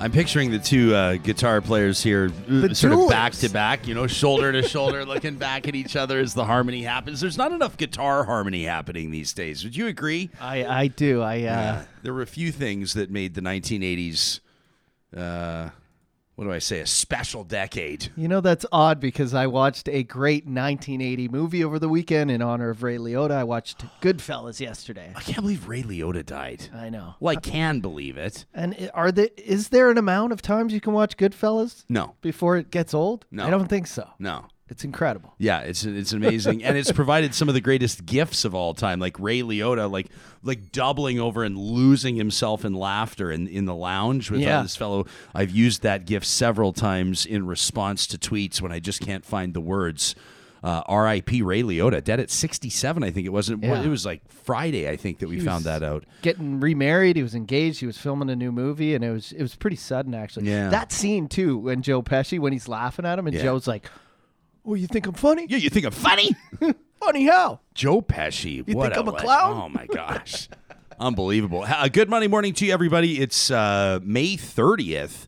I'm picturing the two uh, guitar players here, uh, The sort of back to back, you know, shoulder to shoulder, looking back at each other as the harmony happens. There's not enough guitar harmony happening these days. Would you agree? I I do. I uh, There were a few things that made the 1980s, uh, what do I say, a special decade. you know that's odd because I watched a great 1980 movie over the weekend in honor of Ray Liotta. I watched Goodfellas yesterday. I can't believe Ray Liotta died. I know. Well, I can believe it. And are there is there an amount of times you can watch Goodfellas No, before it gets old? No. I don't think so. no. It's incredible. Yeah, it's it's amazing, and it's provided some of the greatest gifts of all time, like Ray Liotta, like like doubling over and losing himself in laughter in, in the lounge with Yeah. this fellow. I've used that gift several times in response to tweets when I just can't find the words. Uh, R.I.P. Ray Liotta, dead at 67, I think it wasn't. Yeah. It was like Friday, I think, that we found that out. Getting remarried, he was engaged, he was filming a new movie, and it was it was pretty sudden actually. Yeah. That scene too, when Joe Pesci when he's laughing at him and Yeah. Joe's like, "Oh, you think I'm funny? Yeah, you think I'm funny? Funny how?" Joe Pesci. You what think I'm a clown? Oh my gosh. Unbelievable. Ha- good Monday morning to you, everybody. It's uh, May 30th,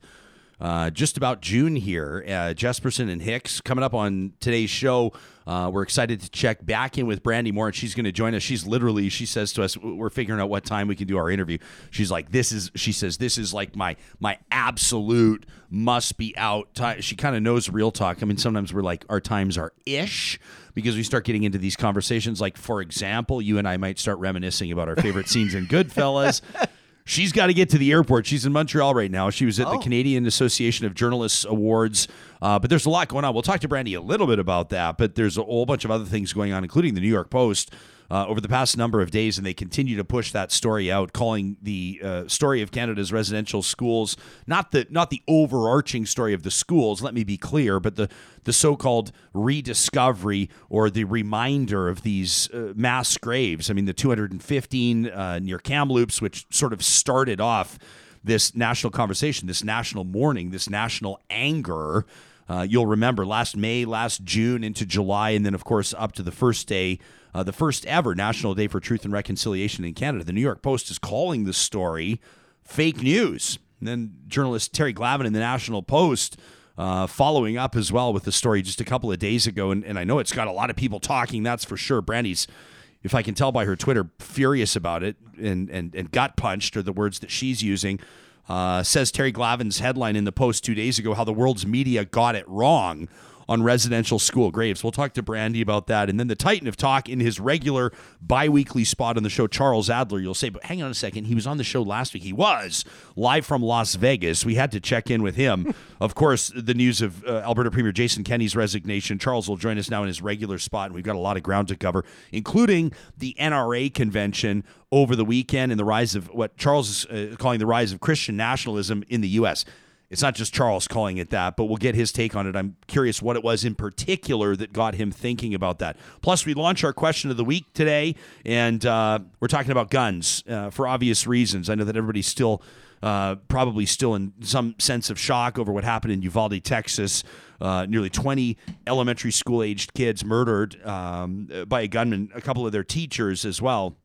uh, just about June here. Uh, Jespersen and Hicks coming up on today's show. Uh, we're excited to check back in with Brandi Morin, and she's going to join us. She's literally, she says to us, we're figuring out what time we can do our interview. She's like, this is, she says, this is like my my absolute must be out time. She kind of knows real talk. I mean, sometimes we're like, our times are ish because we start getting into these conversations. Like, for example, you and I might start reminiscing about our favorite scenes in Goodfellas. She's got to get to the airport. She's in Montreal right now. She was at the Canadian Association of Journalists Awards. Uh, but there's a lot going on. We'll talk to Brandi a little bit about that, but there's a whole bunch of other things going on, including the New York Post. Uh, over the past number of days, and they continue to push that story out, calling the uh, story of Canada's residential schools not the not the overarching story of the schools. Let me be clear, but the the so-called rediscovery or the reminder of these uh, mass graves. I mean, the 215 uh, near Kamloops, which sort of started off this national conversation, this national mourning, this national anger. Uh, you'll remember last May, last June into July, and then, of course, up to the first day, uh, the first ever National Day for Truth and Reconciliation in Canada. The New York Post is calling the story fake news. And then journalist Terry Glavin in the National Post uh, following up as well with the story just a couple of days ago. And, and I know it's got a lot of people talking, that's for sure. Brandi's if I can tell by her Twitter, furious about it and, and, and gut punched are the words that she's using. Uh, says Terry Glavin's headline in the Post two days ago how the world's media got it wrong on residential school graves. We'll talk to Brandi about that. And then the Titan of Talk in his regular bi weekly spot on the show, Charles Adler. You'll say, but hang on a second. He was on the show last week. He was live from Las Vegas. We had to check in with him. of course, the news of uh, Alberta Premier Jason Kenney's resignation. Charles will join us now in his regular spot, and we've got a lot of ground to cover, including the NRA convention over the weekend and the rise of what Charles is uh, calling the rise of Christian nationalism in the U.S. It's not just Charles calling it that, but we'll get his take on it. I'm curious what it was in particular that got him thinking about that. Plus, we launch our question of the week today, and uh, we're talking about guns uh, for obvious reasons. I know that everybody's still uh, probably still in some sense of shock over what happened in Uvalde, Texas. Uh, nearly 20 elementary school aged kids murdered um, by a gunman, a couple of their teachers as well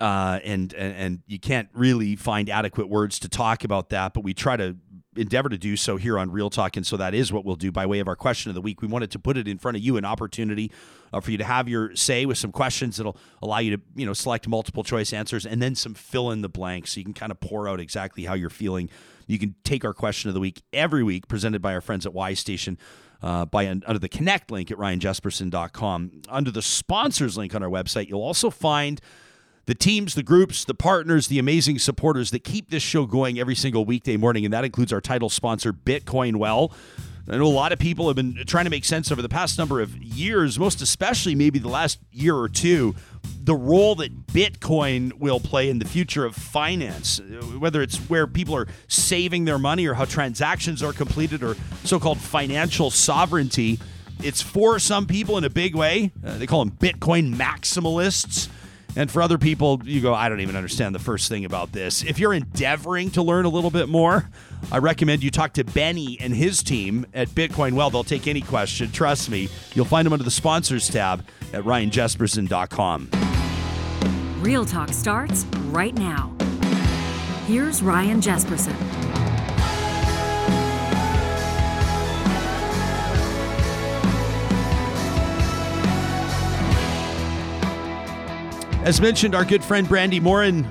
uh, and, and and you can't really find adequate words to talk about that, but we try to endeavor to do so here on Real Talk, and so that is what we'll do by way of our question of the week. We wanted to put it in front of you, an opportunity uh, for you to have your say with some questions that'll allow you to you know select multiple choice answers, and then some fill in the blanks, so you can kind of pour out exactly how you're feeling. You can take our question of the week every week, presented by our friends at Y Station uh, by under the connect link at ryanjespersen.com. Under the sponsors link on our website, you'll also find the teams, the groups, the partners, the amazing supporters that keep this show going every single weekday morning, and that includes our title sponsor, Bitcoin Well. I know a lot of people have been trying to make sense over the past number of years, most especially maybe the last year or two, the role that Bitcoin will play in the future of finance, whether it's where people are saving their money or how transactions are completed or so called financial sovereignty. It's for some people in a big way. Uh, they call them Bitcoin maximalists. And for other people, you go, I don't even understand the first thing about this. If you're endeavoring to learn a little bit more, I recommend you talk to Benny and his team at Bitcoin Well. They'll take any question. Trust me. You'll find them under the sponsors tab at ryanjespersen.com. Real Talk starts right now. Here's Ryan Jespersen. As mentioned, our good friend Brandi Morin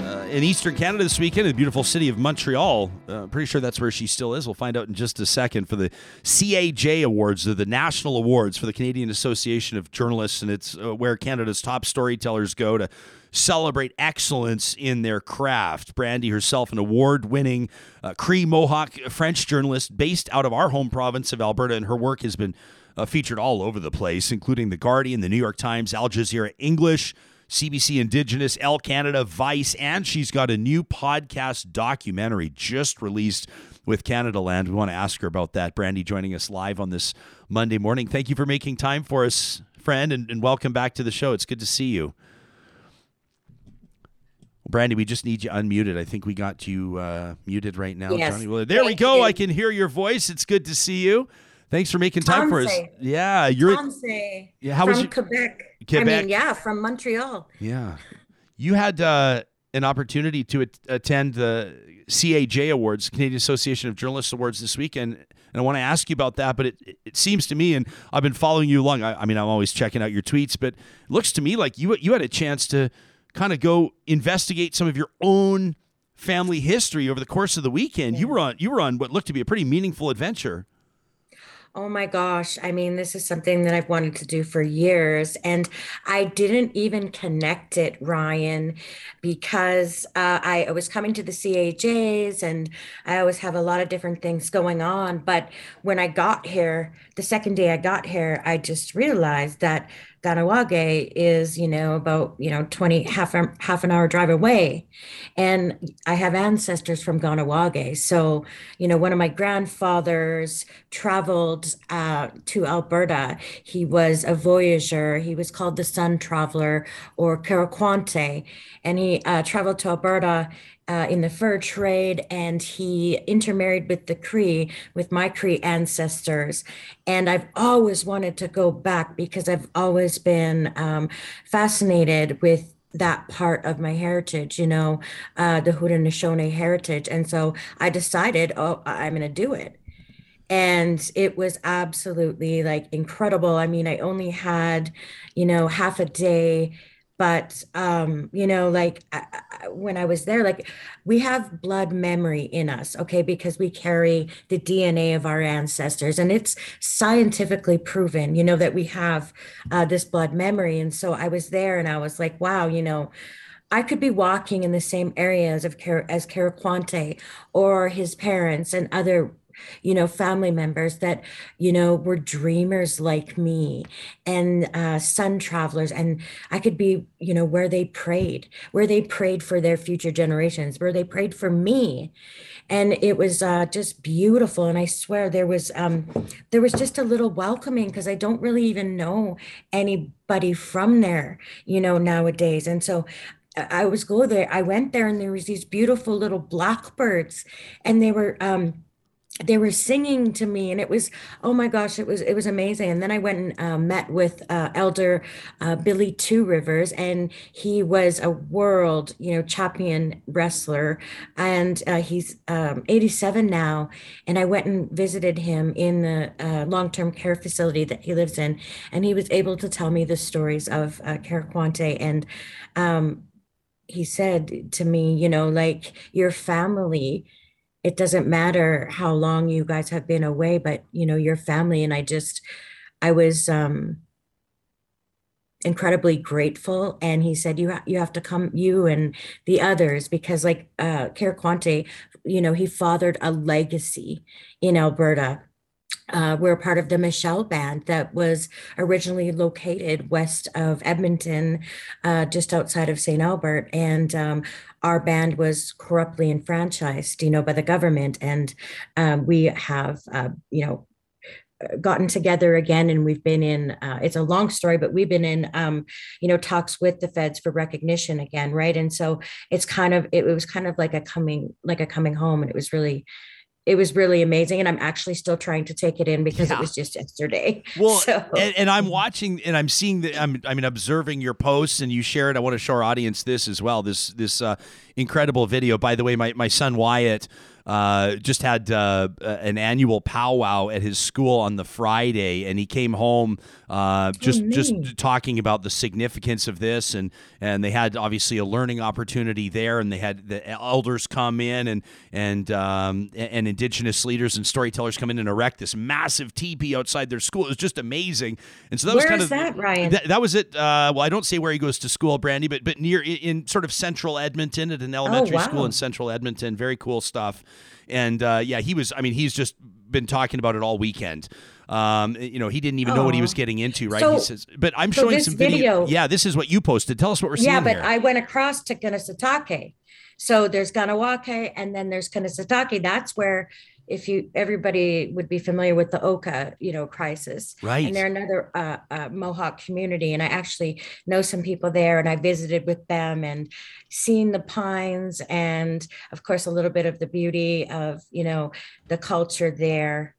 uh, in Eastern Canada this weekend, in the beautiful city of Montreal. Uh, pretty sure that's where she still is. We'll find out in just a second for the CAJ Awards, the national awards for the Canadian Association of Journalists, and it's uh, where Canada's top storytellers go to celebrate excellence in their craft. Brandi herself, an award winning uh, Cree Mohawk French journalist based out of our home province of Alberta, and her work has been uh, featured all over the place, including The Guardian, The New York Times, Al Jazeera English. CBC Indigenous, Elle Canada, Vice, and she's got a new podcast documentary just released with Canadaland. We want to ask her about that. Brandi joining us live on this Monday morning. Thank you for making time for us, friend, and, and welcome back to the show. It's good to see you. Brandi, we just need you unmuted. I think we got you uh, muted right now, Yes. Johnny. There we go. you. I can hear your voice. It's good to see you. Thanks for making time for us. Yeah, you're. Tanse Yeah, how from was Quebec. I mean, yeah, from Montreal. Yeah. You had uh, an opportunity to at- attend the CAJ Awards, Canadian Association of Journalists Awards this weekend. And I want to ask you about that, but it, it seems to me, and I've been following you along. I, I mean, I'm always checking out your tweets, but it looks to me like you you had a chance to kind of go investigate some of your own family history over the course of the weekend. You were on you were on what looked to be a pretty meaningful adventure. Oh my gosh. I mean, this is something that I've wanted to do for years. And I didn't even connect it, Ryan, because uh, I, I was coming to the CAJs and I always have a lot of different things going on. But when I got here, the second day I got here, I just realized that Kahnawake is, you know, about, you know, 20, half, half an hour drive away. And I have ancestors from Kahnawake. So, you know, one of my grandfathers traveled uh, to Alberta. He was a voyageur. He was called the Sun Traveler or Karaquante. And he uh, traveled to Alberta uh, in the fur trade and he intermarried with the Cree, with my Cree ancestors. And I've always wanted to go back because I've always been um, fascinated with that part of my heritage, you know, uh, the Haudenosaunee heritage. And so I decided, oh, I'm going to do it. And it was absolutely like incredible. I mean, I only had, you know, half a day, but, um, you know, like I, I, when I was there, like we have blood memory in us, okay, because we carry the DNA of our ancestors and it's scientifically proven, you know, that we have uh, this blood memory. And so I was there and I was like, wow, you know, I could be walking in the same areas of as Caraquante or his parents and other you know family members that you know were dreamers like me and uh sun travelers. And i could be you know where they prayed where they prayed for their future generations where they prayed for me. And it was uh just beautiful. And i swear there was um there was just a little welcoming because i don't really even know anybody from there you know nowadays. And so I I was go there. I went there and there was these beautiful little blackbirds and they were um they were singing to me and it was oh my gosh it was it was amazing. And then i went and uh, met with uh, elder uh, billy two rivers and he was a world you know champion wrestler. And uh, he's um, 87 now and i went and visited him in the uh, long-term care facility that he lives in and he was able to tell me the stories of uh, and um, he said to me you know like your family it doesn't matter how long you guys have been away but you know your family and i just i was um incredibly grateful and he said you ha- you have to come you and the others because like uh Karaquante, you know he fathered a legacy in Alberta uh, we're part of the Michel Band that was originally located west of Edmonton, uh, just outside of St. Albert. And um, our band was corruptly enfranchised, you know, by the government. And um, we have, uh, you know, gotten together again and we've been in uh, it's a long story but we've been in um, you know talks with the feds for recognition again right and so it's kind of it, was kind of like a coming like a coming home and it was really it was really amazing and i'm actually still trying to take it in because Yeah. it was just yesterday Well, So- and, and I'm watching and I'm seeing that I'm I mean observing your posts and you share it. I want to show our audience this as well. This this uh, incredible video. By the way, my my son Wyatt uh, just had uh, an annual powwow at his school on the Friday, and he came home uh, just Oh, just talking about the significance of this, and and they had obviously a learning opportunity there, and they had the elders come in and and um, and indigenous leaders and storytellers come in and erect this massive teepee outside their school. It was just amazing, and so that was kind is of that, Ryan? that, that was it. Uh, well, I don't say where he goes to school, Brandi, but but near in, in sort of central Edmonton at an elementary Oh, wow. school in central Edmonton. Very cool stuff. And uh, yeah, he was. I mean, he's just been talking about it all weekend. Um, you know, he didn't even know what he was getting into, right? So- he says, but I'm so showing some video. video- Yeah, this is what you posted. Tell us what we're seeing yeah, but here. I went across to Kanesatake. So there's Kahnawake and then there's Kanesatake. That's where if you everybody would be familiar with the Oka, you know, crisis. right. And they're another uh, uh, Mohawk community, and I actually know some people there, and I visited with them and seen the pines, and of course a little bit of the beauty of you know the culture there.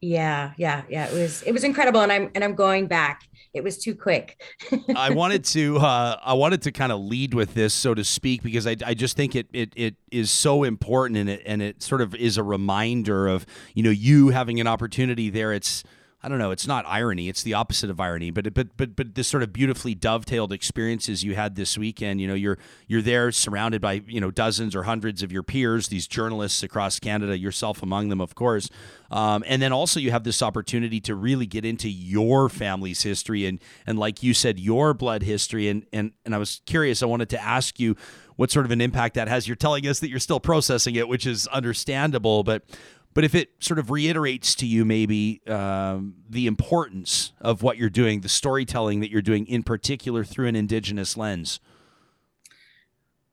Yeah, yeah, yeah. It was it was incredible, and I'm and I'm going back. It was too quick. I wanted to uh, I wanted to kind of lead with this, so to speak, because I, I just think it, it it is so important and it and it sort of is a reminder of you know you having an opportunity there. It's I don't know. It's not irony. It's the opposite of irony. But but but but this sort of beautifully dovetailed experiences you had this weekend. You know, you're you're there surrounded by you know dozens or hundreds of your peers, these journalists across Canada, yourself among them, of course. Um, and then also you have this opportunity to really get into your family's history and and like you said, your blood history. And and and I was curious. I wanted to ask you what sort of an impact that has. You're telling us that you're still processing it, which is understandable, but but if it sort of reiterates to you maybe um, the importance of what you're doing, the storytelling that you're doing, in particular through an indigenous lens.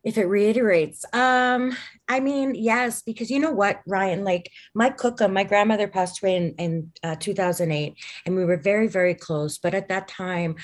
if it reiterates um i mean yes because you know what ryan? Like my kokum my grandmother passed away in, in uh, 2008 and we were very very close. But at that time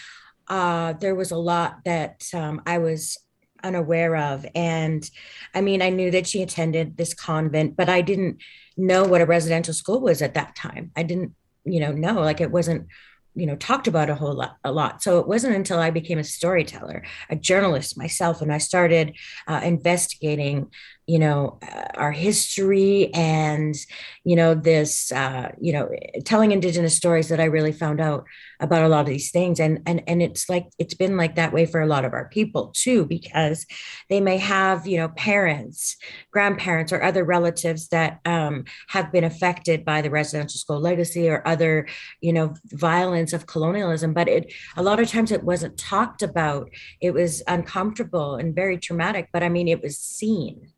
uh there was a lot that um, i was unaware of. And i mean i knew that she attended this convent but i didn't know what a residential school was at that time. I didn't you know know like it wasn't you know talked about a whole lot a lot. So it wasn't until i became a storyteller a journalist myself and i started uh, investigating you know uh, our history and you know this uh, you know telling indigenous stories that i really found out about a lot of these things. And and and it's like it's been like that way for a lot of our people too because they may have you know parents grandparents or other relatives that um, have been affected by the residential school legacy or other you know violence of colonialism. But it a lot of times it wasn't talked about. It was uncomfortable and very traumatic but i mean it was seen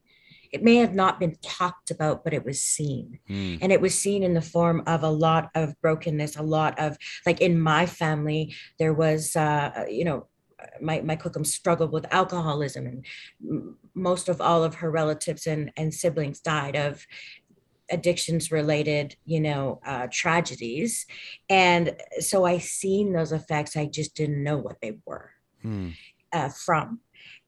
it may have not been talked about but it was seen Hmm. and it was seen in the form of a lot of brokenness a lot of like in my family there was uh you know my my kokum struggled with alcoholism and m- most of all of her relatives and and siblings died of addictions related you know uh, tragedies and so i seen those effects i just didn't know what they were Hmm. uh, from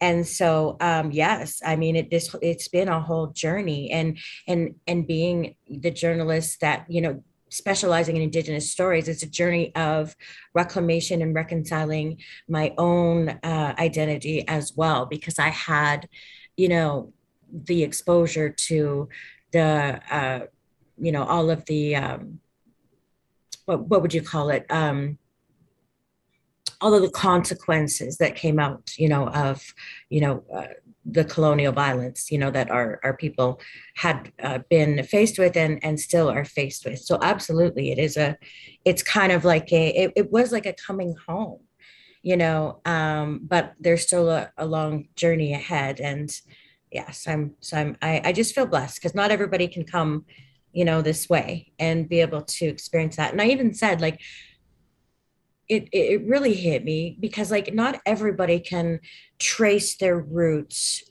and so um yes i mean it this it's been a whole journey and and and being the journalist that you know specializing in indigenous stories it's a journey of reclamation and reconciling my own uh, identity as well because i had you know the exposure to the uh you know all of the um what, what would you call it? Um all of the consequences that came out, you know, of, you know, uh, the colonial violence, you know, that our, our people had uh, been faced with and, and still are faced with. So absolutely, it is a, it's kind of like a, it, it was like a coming home, you know, um, but there's still a, a long journey ahead. And yes, I'm, so I'm, I, I just feel blessed because not everybody can come, you know, this way and be able to experience that. And I even said like, it it really hit me because like not everybody can trace their roots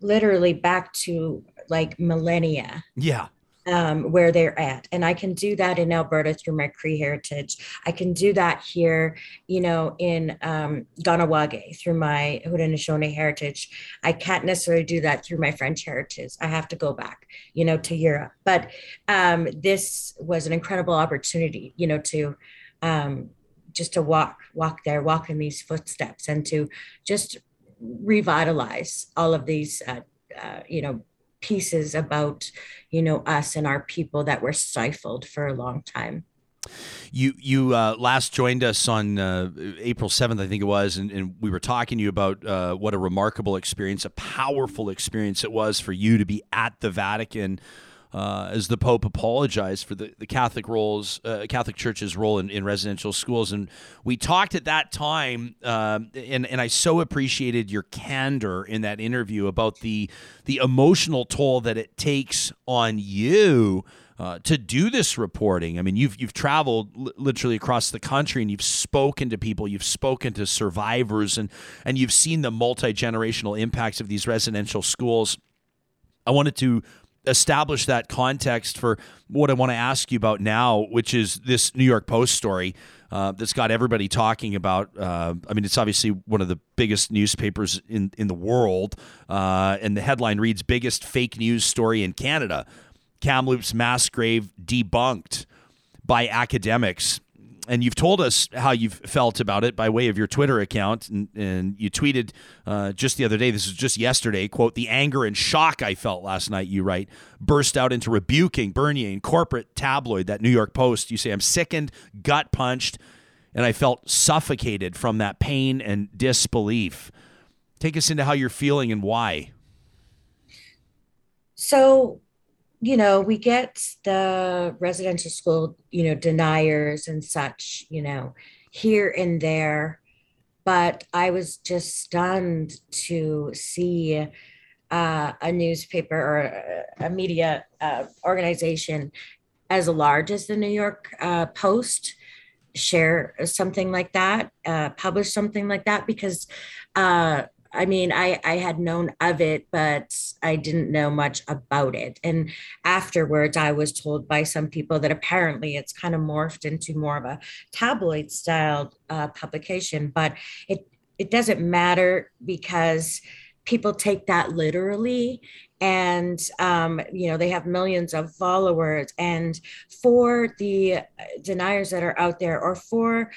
literally back to like millennia Yeah. um, where they're at. And i can do that in alberta through my cree heritage i can do that here you know in um, Kahnawake through my haudenosaunee heritage. I can't necessarily do that through my french heritage. I have to go back you know to europe. But um, this was an incredible opportunity you know to um, just to walk walk there walk in these footsteps and to just revitalize all of these uh, uh, you know pieces about you know us and our people that were stifled for a long time you you uh, last joined us on uh, April seventh, I think it was, and, and, we were talking to you about uh, what a remarkable experience, a powerful experience it was for you to be at the Vatican. Uh, as the Pope apologized for the, the Catholic roles, uh, Catholic Church's role in, in residential schools, and we talked at that time, um, and and I so appreciated your candor in that interview about the the emotional toll that it takes on you uh, to do this reporting. I mean, you've you've traveled literally across the country and you've spoken to people, you've spoken to survivors, and and you've seen the multi generational impacts of these residential schools. I wanted to establish that context for what I want to ask you about now, which is this New York Post story. Uh, that's got everybody talking about. Uh, I mean, it's obviously one of the biggest newspapers in in the world, uh, and the headline reads "Biggest Fake News Story in Canada." Kamloops mass grave debunked by academics. And you've told us how you've felt about it by way of your Twitter account. And, and you tweeted uh, just the other day, this was just yesterday, quote, the anger and shock I felt last night, you write, burst out into rebuking Bernier and corporate tabloid, that New York Post. You say, I'm sickened, gut punched, and I felt suffocated from that pain and disbelief. Take us into how you're feeling and why. So you know, we get the residential school, you know, deniers and such, you know, here and there. But I was just stunned to see uh, a newspaper or a, media uh, organization as large as the New York uh, Post share something like that, uh, publish something like that, because uh, I mean, I, I had known of it, but I didn't know much about it. And afterwards, I was told by some people that apparently it's kind of morphed into more of a tabloid style uh, publication. But it it doesn't matter because people take that literally and um, you know they have millions of followers and for the deniers that are out there or for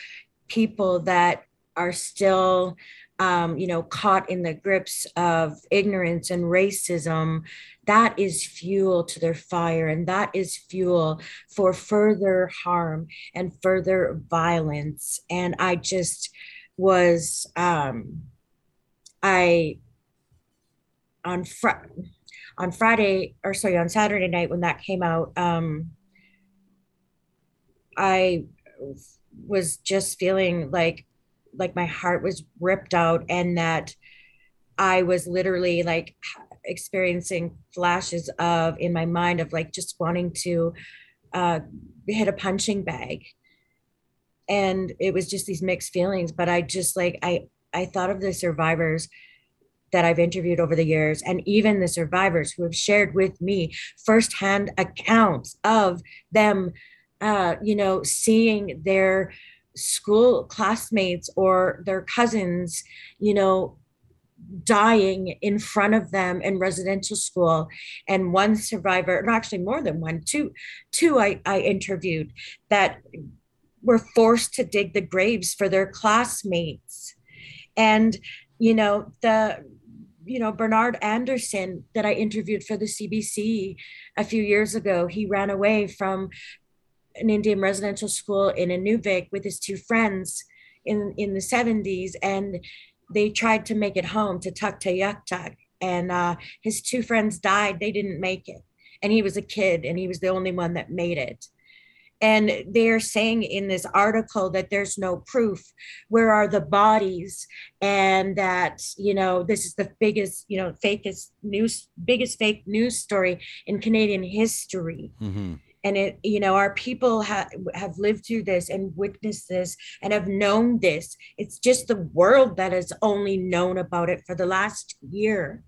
people that are still um, you know, caught in the grips of ignorance and racism, that is fuel to their fire, and that is fuel for further harm and further violence. And I just was, um, I on fr- on Friday or sorry on Saturday night when that came out, um, I was just feeling like like my heart was ripped out and that I was literally like experiencing flashes of in my mind of like just wanting to uh, hit a punching bag. And it was just these mixed feelings, but I just like I I thought of the survivors that I've interviewed over the years, and even the survivors who have shared with me firsthand accounts of them, uh, you know, seeing their school classmates or their cousins, you know, dying in front of them in residential school. And one survivor no actually more than one two two I, I interviewed that were forced to dig the graves for their classmates. And you know the you know bernard anderson that i interviewed for the cbc a few years ago he ran away from an Indian residential school in Inuvik with his two friends in in the 70s and they tried to make it home to Tuktoyaktuk and uh, his two friends died. They didn't make it. And he was a kid and he was the only one that made it. And they're saying in this article that there's no proof. Where are the bodies? And that you know this is the biggest you know fakest news biggest fake news story in canadian history. Mm-hmm and it you know our people have have lived through this and witnessed this and have known this. It's just the world that has only known about it for the last year.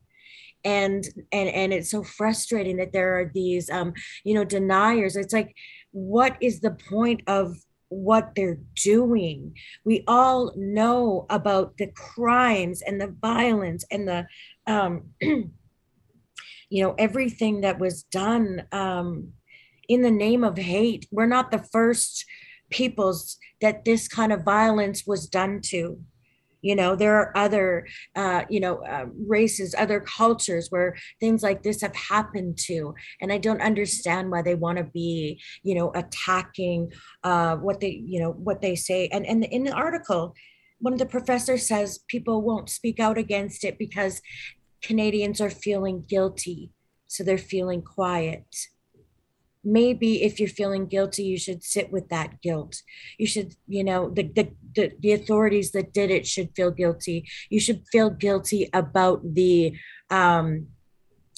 And and and it's so frustrating that there are these um you know deniers. It's like what is the point of what they're doing? We all know about the crimes and the violence and the um you know everything that was done um in the name of hate. We're not the first peoples that this kind of violence was done to. you know there are other uh, you know uh, races other cultures where things like this have happened to and i don't understand why they want to be you know attacking uh, what they you know what they say and and in the article one of the professors says people won't speak out against it because canadians are feeling guilty so they're feeling quiet maybe if you're feeling guilty you should sit with that guilt. You should you know the, the the, the authorities that did it should feel guilty. You should feel guilty about the um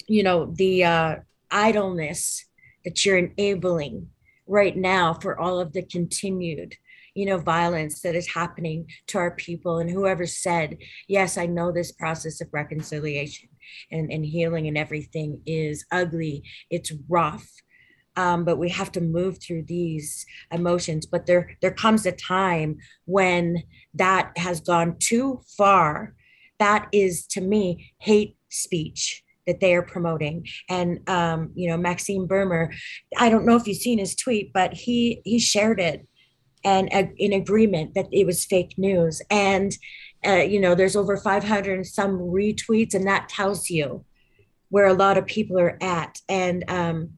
you know the uh idleness that you're enabling right now for all of the continued you know violence that is happening to our people. And whoever said yes i know this process of reconciliation and, and healing and everything is ugly it's rough um, but we have to move through these emotions. But there there comes a time when that has gone too far. That is to me hate speech that they are promoting. And um, you know maxime bernier i don't know if you've seen his tweet but he he shared it and uh, in agreement that it was fake news. And uh, you know there's over 500 and some retweets and that tells you where a lot of people are at. And um,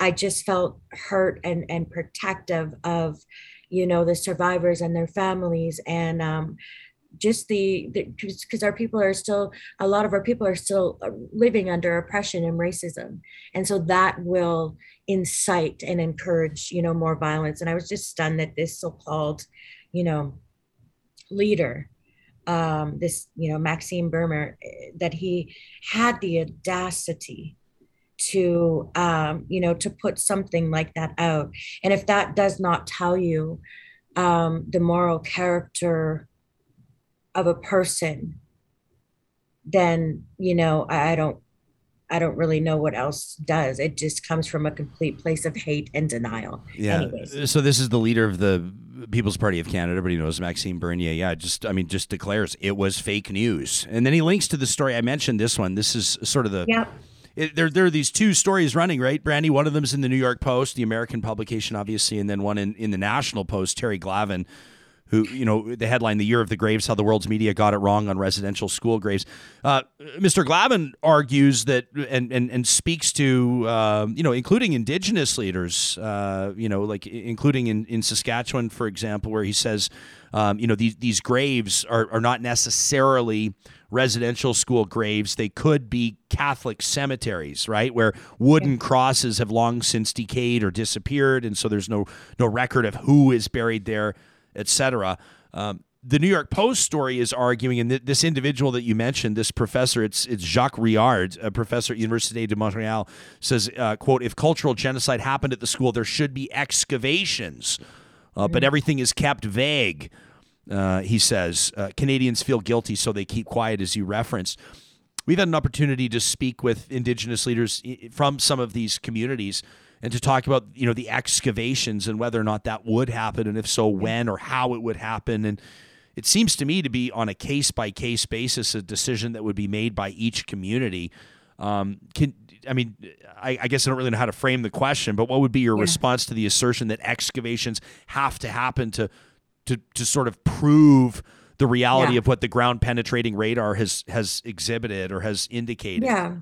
I just felt hurt and and protective of, you know, the survivors and their families and um, just the because our people are still a lot of our people are still uh, living under oppression and racism. And so that will incite and encourage you know more violence. And i was just stunned that this so-called you know leader um, this you know maxime bernier eh, that he had the audacity to um, you know to put something like that out and if that does not tell you um, the moral character of a person then you know I, I don't I don't really know what else does. It just comes from a complete place of hate and denial. Yeah. Anyways. So this is the leader of the People's Party of Canada. Everybody knows Maxime Bernier. Yeah. Just I mean, just declares it was fake news, and then he links to the story I mentioned. This one. This is sort of the. Yeah it, there, there are these two stories running, right, Brandi? One of them is in the New York Post, the American publication, obviously, and then one in, in the National Post, Terry Glavin, who, you know, the headline, The Year of the Graves, How the World's Media Got It Wrong on Residential School Graves. Uh, Mr. Glavin argues that and, and, and speaks to, uh, you know, including indigenous leaders, uh, you know, like including in, in Saskatchewan, for example, where he says, um, you know, these, these graves are, are not necessarily residential school graves. They could be Catholic cemeteries, right, where wooden crosses have long since decayed or disappeared, and so there's no no record of who is buried there, etc. Um, the New York Post story is arguing, and th- this individual that you mentioned, this professor, it's it's Jacques Rouillard, a professor at Université de Montréal, says, uh, "quote If cultural genocide happened at the school, there should be excavations, uh, but mm. everything is kept vague." Uh, he says uh, Canadians feel guilty, so they keep quiet, as you referenced. We've had an opportunity to speak with Indigenous leaders from some of these communities and to talk about you know the excavations and whether or not that would happen, and if so, when or how it would happen. And it seems to me to be on a case by case basis, a decision that would be made by each community. Um, can I mean, I, I, guess I don't really know how to frame the question, but what would be your yeah. response to the assertion that excavations have to happen to to to sort of prove the reality yeah. of what the ground penetrating radar has has exhibited or has indicated. Yeah.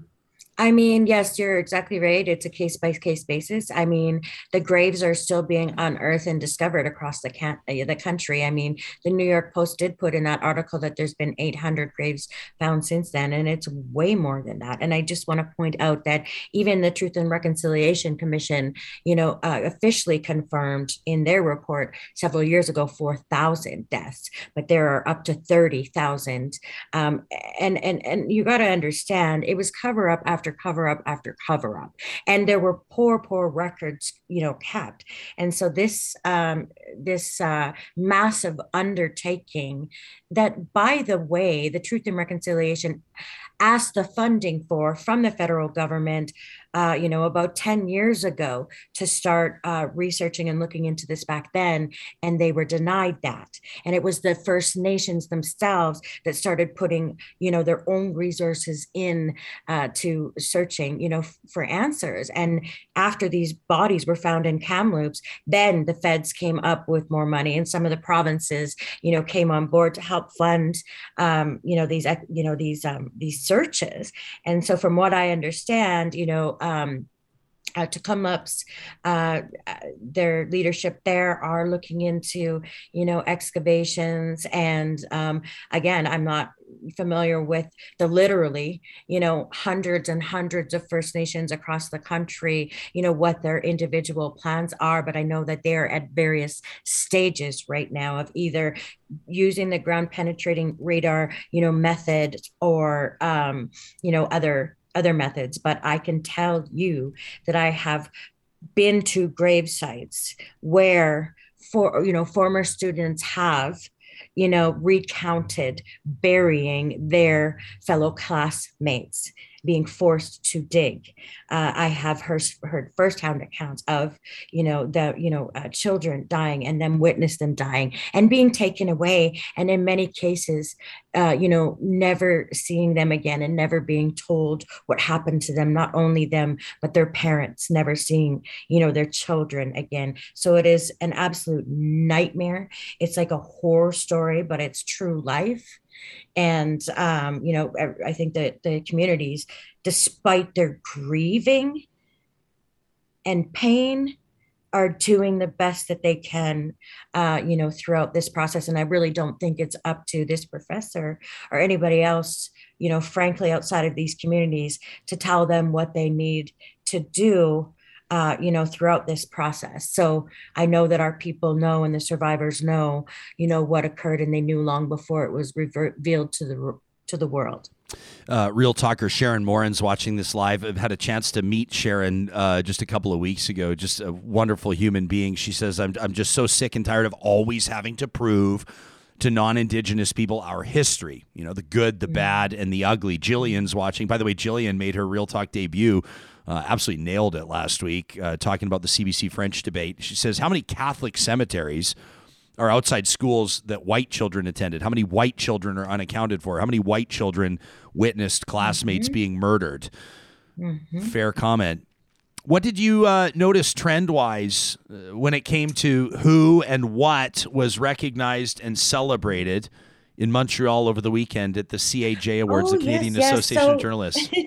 I mean, yes, you're exactly right. It's a case by case basis. I mean, the graves are still being unearthed and discovered across the can- uh, the country. I mean, the New York Post did put in that article that there's been 800 graves found since then, and it's way more than that. And I just want to point out that even the Truth and Reconciliation Commission, you know, uh, officially confirmed in their report several years ago 4,000 deaths, but there are up to 30,000. Um, and and and you got to understand, it was cover up after after cover up after cover up. And there were poor poor records you know kept. And so this um, this uh, massive undertaking that by the way the truth and reconciliation asked the funding for from the federal government uh, you know, about 10 years ago to start uh, researching and looking into this back then, and they were denied that. And it was the First Nations themselves that started putting, you know, their own resources in uh, to searching, you know, f- for answers. And after these bodies were found in Kamloops, then the feds came up with more money, and some of the provinces, you know, came on board to help fund, um, you know, these, you know, these um, these searches. And so, from what I understand, you know. Um, uh, Tk'emlúps, uh, their leadership there are looking into, you know, excavations. And um, again, I'm not familiar with the literally, you know, hundreds and hundreds of First Nations across the country, you know, what their individual plans are. But I know that they're at various stages right now of either using the ground penetrating radar, you know, method or, um, you know, other other methods. But I can tell you that I have been to grave sites where for you know former students have you know, recounted burying their fellow classmates being forced to dig. Uh, I have heard, heard firsthand accounts of, you know, the, you know, uh, children dying and then witness them dying and being taken away. And in many cases, uh, you know, never seeing them again and never being told what happened to them, not only them, but their parents never seeing, you know, their children again. So it is an absolute nightmare. It's like a horror story, but it's true life and um, you know i think that the communities despite their grieving and pain are doing the best that they can uh, you know throughout this process. And i really don't think it's up to this professor or anybody else you know frankly outside of these communities to tell them what they need to do uh, you know, throughout this process. So I know that our people know and the survivors know, you know, what occurred, and they knew long before it was revealed to the to the world. Uh, Real talker Sharon Morin's watching this live. I've had a chance to meet Sharon uh, just a couple of weeks ago. Just a wonderful human being. She says, "I'm I'm just so sick and tired of always having to prove." to non-indigenous people our history you know the good the mm. bad and the ugly jillian's watching by the way jillian made her real talk debut uh, absolutely nailed it last week, uh, talking about the CBC French debate. She says, How many Catholic cemeteries are outside schools that white children attended? How many white children are unaccounted for? How many white children witnessed classmates mm-hmm. being murdered? Mm-hmm. Fair comment. What did you uh, notice trend wise uh, when it came to who and what was recognized and celebrated in Montreal over the weekend at the CAJ Awards, oh, the Canadian yes, Association so- of Journalists?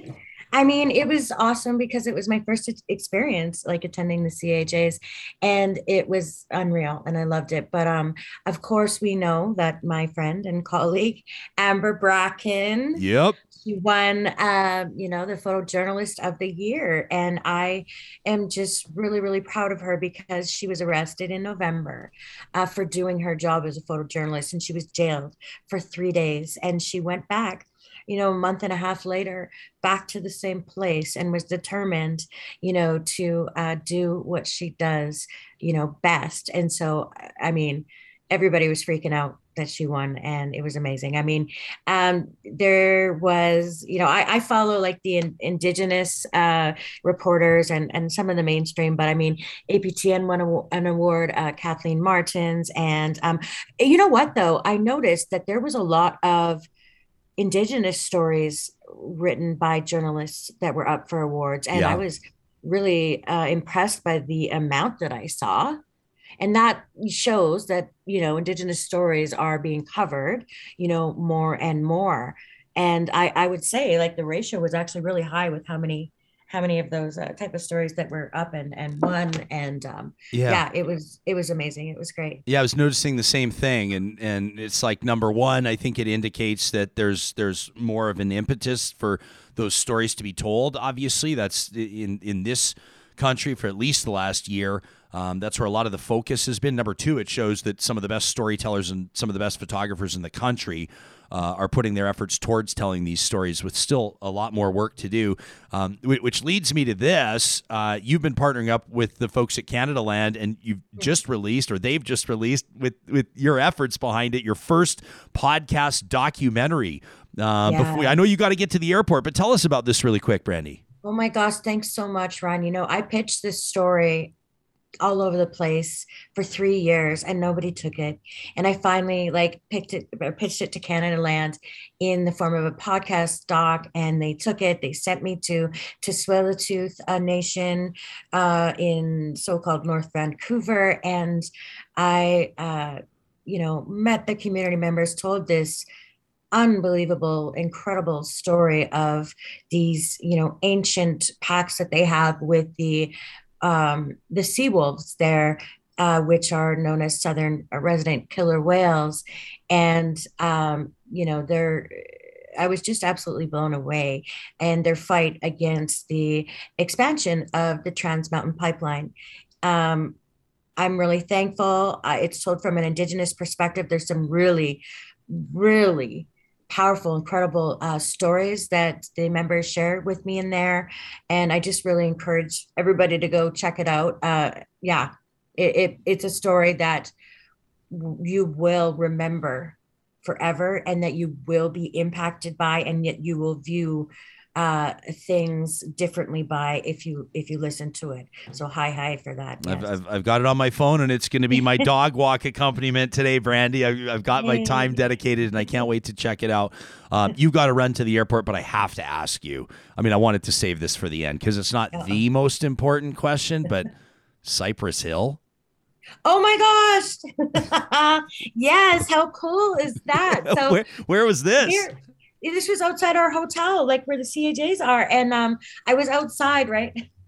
I mean, it was awesome because it was my first experience like attending the CAJs and it was unreal and I loved it. But um of course we know that my friend and colleague Amber Bracken Yep. She won uh, you know, the photojournalist of the year. And I am just really, really proud of her because she was arrested in November uh, for doing her job as a photojournalist and she was jailed for three days. And she went back you know, a month and a half later, back to the same place and was determined, you know, to uh, do what she does, you know, best. And so, I mean, everybody was freaking out that she won and it was amazing i mean um, there was you know I, I follow like the in, indigenous uh, reporters and, and some of the mainstream but i mean aptn won a, an award uh, kathleen martens and um, you know what though i noticed that there was a lot of indigenous stories written by journalists that were up for awards. And yeah. i was really uh, impressed by the amount that i saw. And that shows that you know indigenous stories are being covered you know more and more. And i i would say like the ratio was actually really high with how many how many of those uh, type of stories that were up and and won and um, yeah. yeah it was it was amazing it was great yeah i was noticing the same thing and and it's like number one i think it indicates that there's there's more of an impetus for those stories to be told obviously that's in in this country for at least the last year um, that's where a lot of the focus has been. Number two, it shows that some of the best storytellers and some of the best photographers in the country uh, are putting their efforts towards telling these stories with still a lot more work to do. Um, which leads me to this. Uh, you've been partnering up with the folks at Canadaland, and you've just released, or they've just released, with, with your efforts behind it, your first podcast documentary. Uh, yeah. before, I know you got to get to the airport, but tell us about this really quick, Brandi. Oh my gosh, thanks so much, Ron. You know, I pitched this story all over the place for three years and nobody took it. And I finally like picked it, or pitched it to Canadaland in the form of a podcast doc, and they took it. They sent me to Tsleil-Waututh uh, Nation uh, in so-called North Vancouver, and I, uh, you know, met the community members, told this unbelievable incredible story of these you know ancient pacts that they have with the um, the sea wolves there, uh, which are known as southern resident killer whales, and um, you know they're. I was just absolutely blown away, and their fight against the expansion of the Trans Mountain Pipeline. Um, I'm really thankful. Uh, it's told from an Indigenous perspective. There's some really, really powerful, incredible uh, stories that the members shared with me in there. And I just really encourage everybody to go check it out. Uh, yeah, it, it, it's a story that you will remember forever and that you will be impacted by, and yet you will view uh, things differently by if you if you listen to it. So hi hi for that. Yes. I've, I've, I've got it on my phone and it's going to be my dog walk accompaniment today, Brandi. I've, I've got my time dedicated and I can't wait to check it out. Um, you got to run to the airport, but I have to ask you. I mean, I wanted to save this for the end because it's not Uh-oh. the most important question, but Cypress Hill. Oh my gosh! yes, how cool is that? So where, where was this? Here, this was outside our hotel, like where the CAJs are. And um, I was outside, right?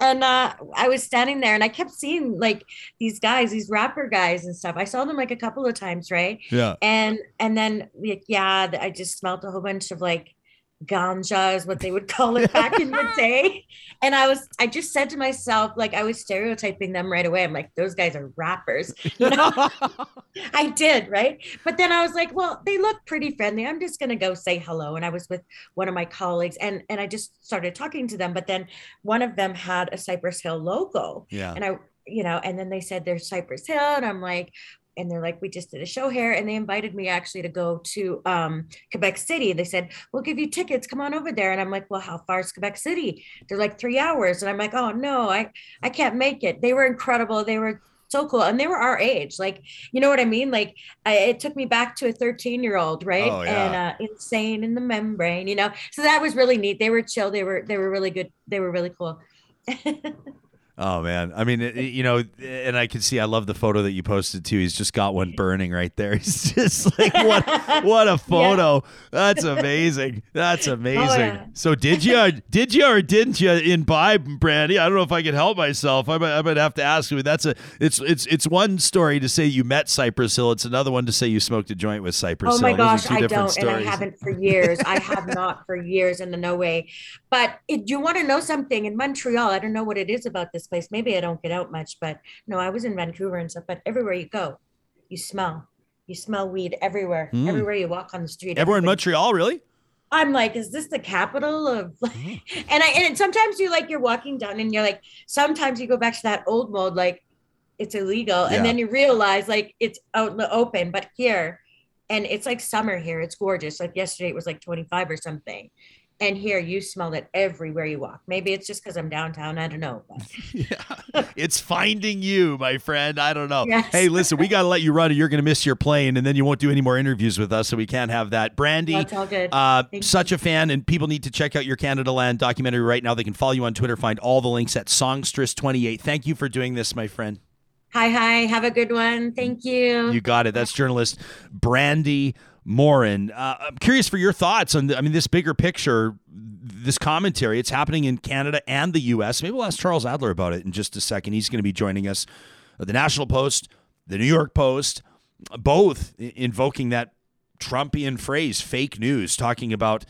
and uh, I was standing there and I kept seeing like these guys, these rapper guys and stuff. I saw them like a couple of times, right? Yeah. And and then like, yeah, I just smelled a whole bunch of like ganja is what they would call it back in the day. And I was, I just said to myself, like I was stereotyping them right away. I'm like, those guys are rappers. You know? I did, right? But then I was like, well, they look pretty friendly. I'm just gonna go say hello. And I was with one of my colleagues and and I just started talking to them. But then one of them had a Cypress Hill logo. Yeah. And I you know, and then they said there's Cypress Hill, and I'm like, and they're like, we just did a show here. And they invited me actually to go to um, Quebec City. They said, we'll give you tickets. Come on over there. And I'm like, well, how far is Quebec City? They're like three hours. And I'm like, oh no, I, I can't make it. They were incredible. They were so cool. And they were our age. Like, you know what I mean? Like I, it took me back to a 13 year old, right. Oh, yeah. And uh, insane in the membrane, you know? So that was really neat. They were chill. They were, they were really good. They were really cool. Oh man, I mean, it, you know, and I can see. I love the photo that you posted too. He's just got one burning right there. He's just like, what, what a photo! Yeah. That's amazing. That's amazing. Oh, yeah. So did you, did you, or didn't you imbibe brandy? I don't know if I can help myself. I might, I might have to ask you. That's a, it's, it's, it's one story to say you met Cypress Hill. It's another one to say you smoked a joint with Cypress Hill. Oh my Hill. gosh, I don't, stories. and I haven't for years. I have not for years, in the no way. But it, you want to know something in Montreal? I don't know what it is about this place. Maybe I don't get out much, but no, I was in Vancouver and stuff. But everywhere you go, you smell. You smell weed everywhere. Mm. Everywhere you walk on the street. Everywhere in Montreal, really? I'm like, is this the capital of? Mm. and I and sometimes you like you're walking down and you're like, sometimes you go back to that old mode, like it's illegal, yeah. and then you realize like it's out in the open. But here, and it's like summer here. It's gorgeous. Like yesterday, it was like 25 or something and here you smell it everywhere you walk. Maybe it's just because I'm downtown. I don't know. yeah. it's finding you, my friend. I don't know. Yes. Hey, listen, we got to let you run or you're going to miss your plane and then you won't do any more interviews with us. So we can't have that. Brandi, That's all good. Uh, such you. a fan. And people need to check out your Canadaland documentary right now. They can follow you on Twitter, find all the links at Songstress28. Thank you for doing this, my friend. Hi, hi. Have a good one. Thank you. You got it. That's journalist Brandi Morin. Uh, I'm curious for your thoughts on, I mean, this bigger picture, this commentary. It's happening in Canada and the U.S. Maybe we'll ask Charles Adler about it in just a second. He's going to be joining us. The National Post, the New York Post, both invoking that Trumpian phrase, fake news, talking about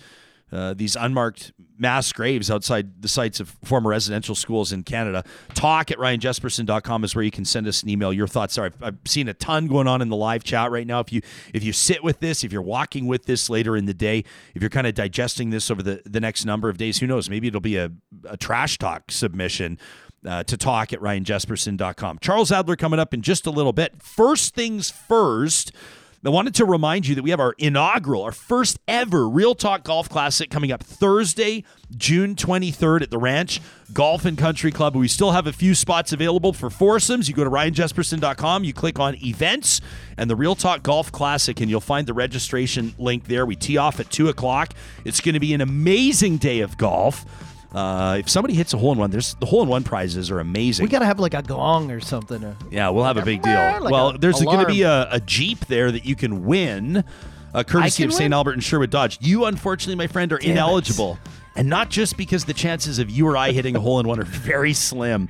uh, these unmarked mass graves outside the sites of former residential schools in Canada. Talk at ryanjespersen.com is where you can send us an email. Your thoughts Sorry, I've, I've, seen a ton going on in the live chat right now. If you if you sit with this, if you're walking with this later in the day, if you're kind of digesting this over the, the next number of days, who knows? Maybe it'll be a, a trash talk submission. Uh, to talk at ryanjespersen.com. Charles Adler coming up in just a little bit. First things first, I wanted to remind you that we have our inaugural, our first ever Real Talk Golf Classic coming up Thursday, June 23rd at the Ranch Golf and Country Club. We still have a few spots available for foursomes. You go to ryanjespersen.com, you click on events and the Real Talk Golf Classic, and you'll find the registration link there. We tee off at 2 o'clock. It's going to be an amazing day of golf. Uh, if somebody hits a hole in one, there's the hole in one prizes are amazing. We gotta have like a gong or something. to- Yeah, we'll have a big deal. Like well, a there's going to be a, a Jeep there that you can win, uh, courtesy of St. Albert and Sherwood Dodge. You, unfortunately, my friend, are Damn it. ineligible. And not just because the chances of you or I hitting a hole in one are very slim.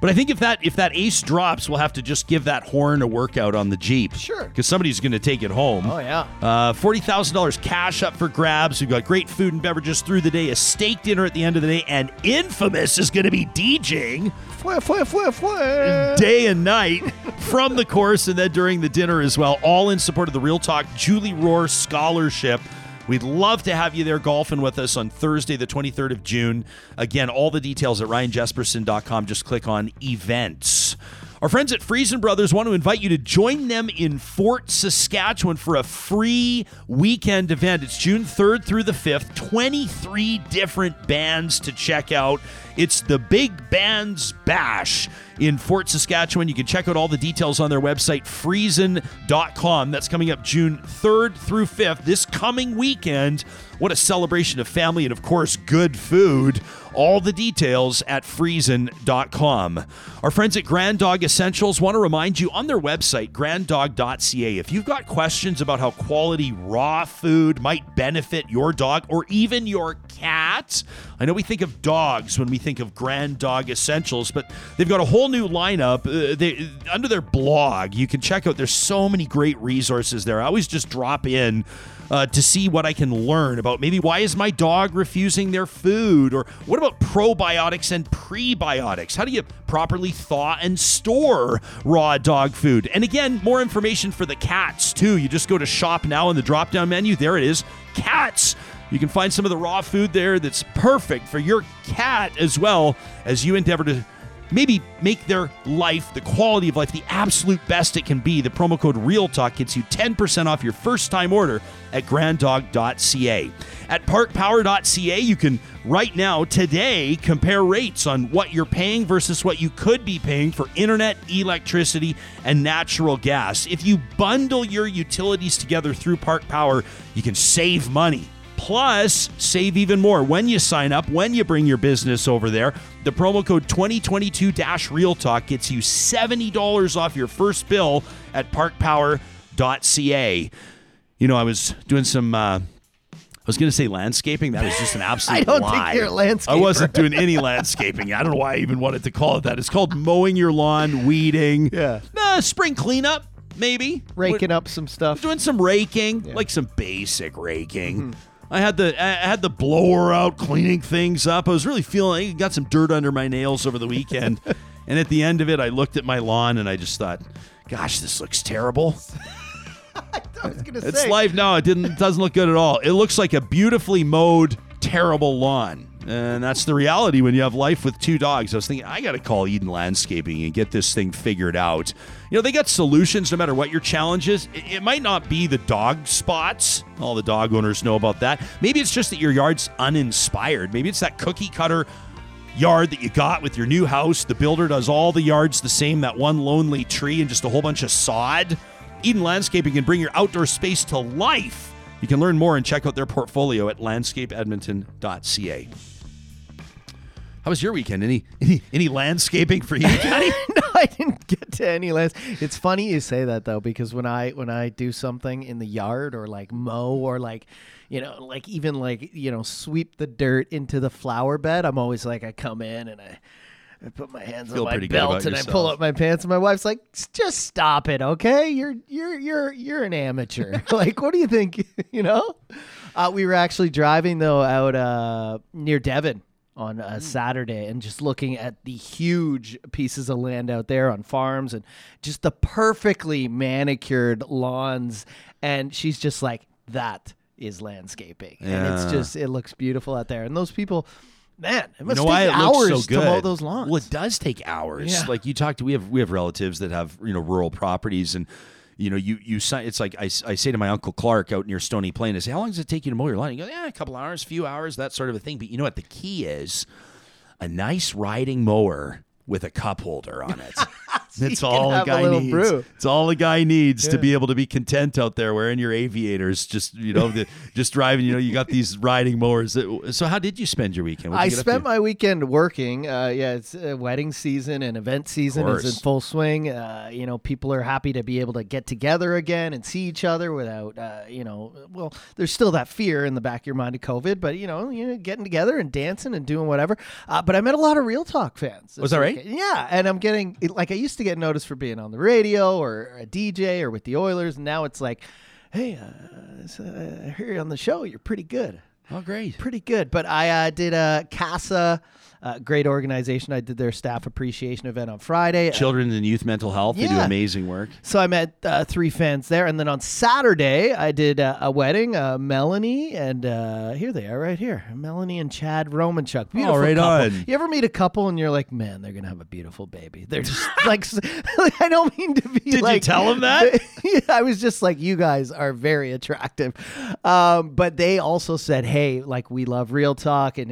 But I think if that if that ace drops, we'll have to just give that horn a workout on the Jeep. Sure. Because somebody's going to take it home. Oh yeah. Uh, $40,000 cash up for grabs. We've got great food and beverages through the day, a steak dinner at the end of the day, and Infamous is going to be DJing Fue, fue, fue, fue. day and night from the course and then during the dinner as well, all in support of the Real Talk Julie Rohr Scholarship. We'd love to have you there golfing with us on Thursday, the 23rd of June. Again, all the details at ryanjespersen.com. Just click on events. Our friends at Freson Brothers want to invite you to join them in Fort Saskatchewan for a free weekend event. It's June 3rd through the 5th. 23 different bands to check out. It's the Big Bands Bash in Fort Saskatchewan. You can check out all the details on their website, friesen.com. That's coming up June 3rd through 5th. This coming weekend, what a celebration of family and, of course, good food. All the details at friesen.com. Our friends at Grand Dog Essentials want to remind you on their website, granddog.ca, if you've got questions about how quality raw food might benefit your dog or even your cat, I know we think of dogs when we think of Grand Dog Essentials, but they've got a whole new lineup. Uh, they, under their blog, you can check out, there's so many great resources there. I always just drop in uh, to see what I can learn about maybe why is my dog refusing their food or what about probiotics and prebiotics? How do you properly thaw and store raw dog food? And again, more information for the cats too. You just go to shop now in the drop down menu. There it is. Cats. You can find some of the raw food there that's perfect for your cat as well as you endeavor to maybe make their life, the quality of life, the absolute best it can be. The promo code REALTALK gets you 10% off your first time order at granddog.ca. At parkpower.ca, you can right now, today, compare rates on what you're paying versus what you could be paying for internet, electricity, and natural gas. If you bundle your utilities together through Park Power, you can save money. Plus, save even more when you sign up, when you bring your business over there. The promo code 2022 Real Talk gets you $70 off your first bill at parkpower.ca. You know, I was doing some. Uh, I was going to say landscaping. That is just an absolute I don't lie. think you're a I wasn't doing any landscaping. I don't know why I even wanted to call it that. It's called mowing your lawn, weeding. Yeah. Uh, spring cleanup, maybe. Raking up some stuff. doing some raking, like some basic raking. I had the I had the blower out cleaning things up. I was really feeling I got some dirt under my nails over the weekend. and at the end of it, I looked at my lawn and I just thought, gosh, this looks terrible. I was gonna It's say. life. No, it didn't it doesn't look good at all. It looks like a beautifully mowed, terrible lawn. And that's the reality when you have life with two dogs. I was thinking, I got to call Eden Landscaping and get this thing figured out. You know, they got solutions no matter what your challenge is. It, it might not be the dog spots. All the dog owners know about that. Maybe it's just that your yard's uninspired. Maybe it's that cookie cutter yard that you got with your new house. The builder does all the yards the same, that one lonely tree and just a whole bunch of sod. Eden Landscaping can bring your outdoor space to life. You can learn more and check out their portfolio at landscapeedmonton.ca. How was your weekend? Any any, any landscaping for you, Johnny? no, I didn't get to any lands. It's funny you say that though, because when I when I do something in the yard or like mow or like you know, like even like, you know, sweep the dirt into the flower bed, I'm always like I come in and I I put my hands Feel on my belt and I pull up my pants and my wife's like, just stop it, okay? You're you're you're you're an amateur. like, what do you think? you know? Uh, we were actually driving though out uh, near Devon on a hmm. Saturday and just looking at the huge pieces of land out there on farms and just the perfectly manicured lawns. And she's just like, that is landscaping. And it's just, it looks beautiful out there. And those people, man, it You must know take hours so to mow those lawns. Well, it does take hours. Yeah. Like you talked, we have we have relatives that have you know rural properties, and you know, you you si- it's like I, I say to my uncle Clark out near Stony Plain, I say, how long does it take you to mow your lawn? He goes, yeah, a couple hours, few hours, that sort of a thing. But you know what? The key is a nice riding mower with a cup holder on it. That's you all a have a guy needs. brew. It's all a guy needs to be able to be content out there wearing your aviators. Just you know, the, just driving. You know, you got these riding mowers. That, so how did you spend your weekend? I you up spent my weekend working. Uh, yeah, it's uh, wedding season and event season is in full swing. Uh, you know, people are happy to be able to get together again and see each other without, uh, you know, well, there's still that fear in the back of your mind of COVID, but you know, you know, getting together and dancing and doing whatever. Uh, but I met a lot of Real Talk fans. Was that right? Yeah, and I'm getting like I used to get noticed for being on the radio or a DJ or with the Oilers, and now it's like, hey, uh, uh, I hear you on the show. You're pretty good Oh, great. pretty good. But I uh, did a CASA, uh, great organization. I did their staff appreciation event on Friday. Uh, Children and youth mental health. They do amazing work. so I met uh, three fans there, and then on Saturday I did uh, a wedding. Uh, Melanie and uh, here they are, right here. Melanie and Chad Romanchuk. Beautiful Oh, right couple. on. You ever meet a couple and you're like, man, they're gonna have a beautiful baby. They're just like—I don't mean to be. Did you tell them that? I was just like, you guys are very attractive. Um, but they also said, hey, like we love real talk, and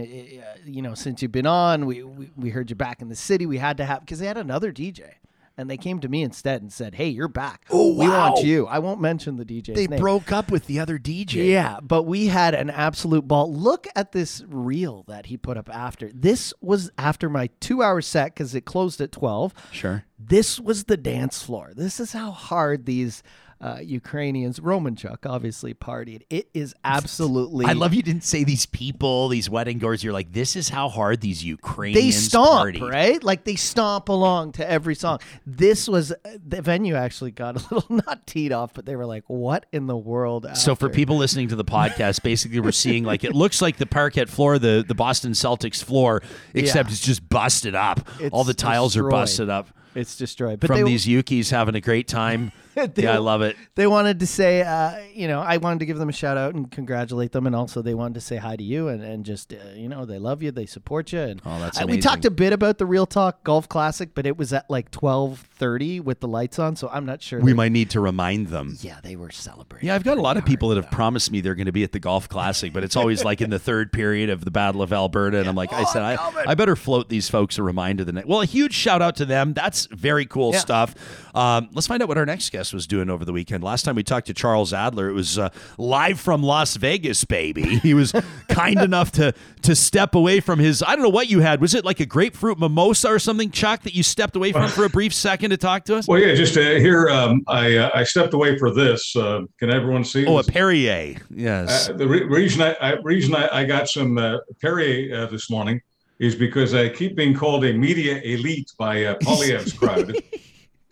you know, since you've been on, we, we we heard you back in the city. We had to have because they had another DJ. And they came to me instead and said, "Hey, you're back. Oh, We wow. want you." I won't mention the DJ. They broke up with the other DJ. Yeah, but we had an absolute ball. Look at this reel that he put up after. This was after my two-hour set because it closed at twelve. Sure. This was the dance floor. This is how hard these uh, Ukrainians, Romanchuk, obviously partied. It is absolutely. I love you didn't say these people, these wedding goers. You're like, this is how hard these Ukrainians They stomp, partied. right? Like they stomp along to every song. This was the venue actually got a little not teed off, but they were like, "What in the world?" So for people listening to the podcast, basically we're seeing like it looks like the parquet floor, the the Boston Celtics floor, except Yeah. it's just busted up. All the tiles are busted up it's destroyed. But from they, these Yukis having a great time. They- yeah, I love it. they wanted to say, uh, you know, I wanted to give them a shout out and congratulate them, and also they wanted to say hi to you and, and just, uh, you know, they love you, they support you. And Oh, that's I- we talked a bit about the Real Talk Golf Classic, but it was at like twelve thirty with the lights on, so I'm not sure. We might need to remind them. yeah, they were celebrating. Yeah, I've got a lot of people that have promised me they're going to be at the Golf Classic, but it's always like in the third period of the Battle of Alberta, and I'm like, I Oh, said, I'm I. I better float these folks a reminder the next. Well, a huge shout out to them. That's very cool Yeah. stuff. Um, let's find out what our next guest was doing over the weekend. Last time we talked to Charles Adler, it was uh, live from Las Vegas, baby. He was kind enough to to step away from his. I don't know what you had. Was it like a grapefruit mimosa or something, Chuck, that you stepped away from for a brief second to talk to us? Well, yeah, just uh, here, um, I uh, I stepped away for this. Uh, can everyone see? Oh, a? Perrier. Yes. Uh, the re- reason I, I reason I, I got some uh, Perrier uh, this morning is because I keep being called a media elite by uh, Poilievre's crowd.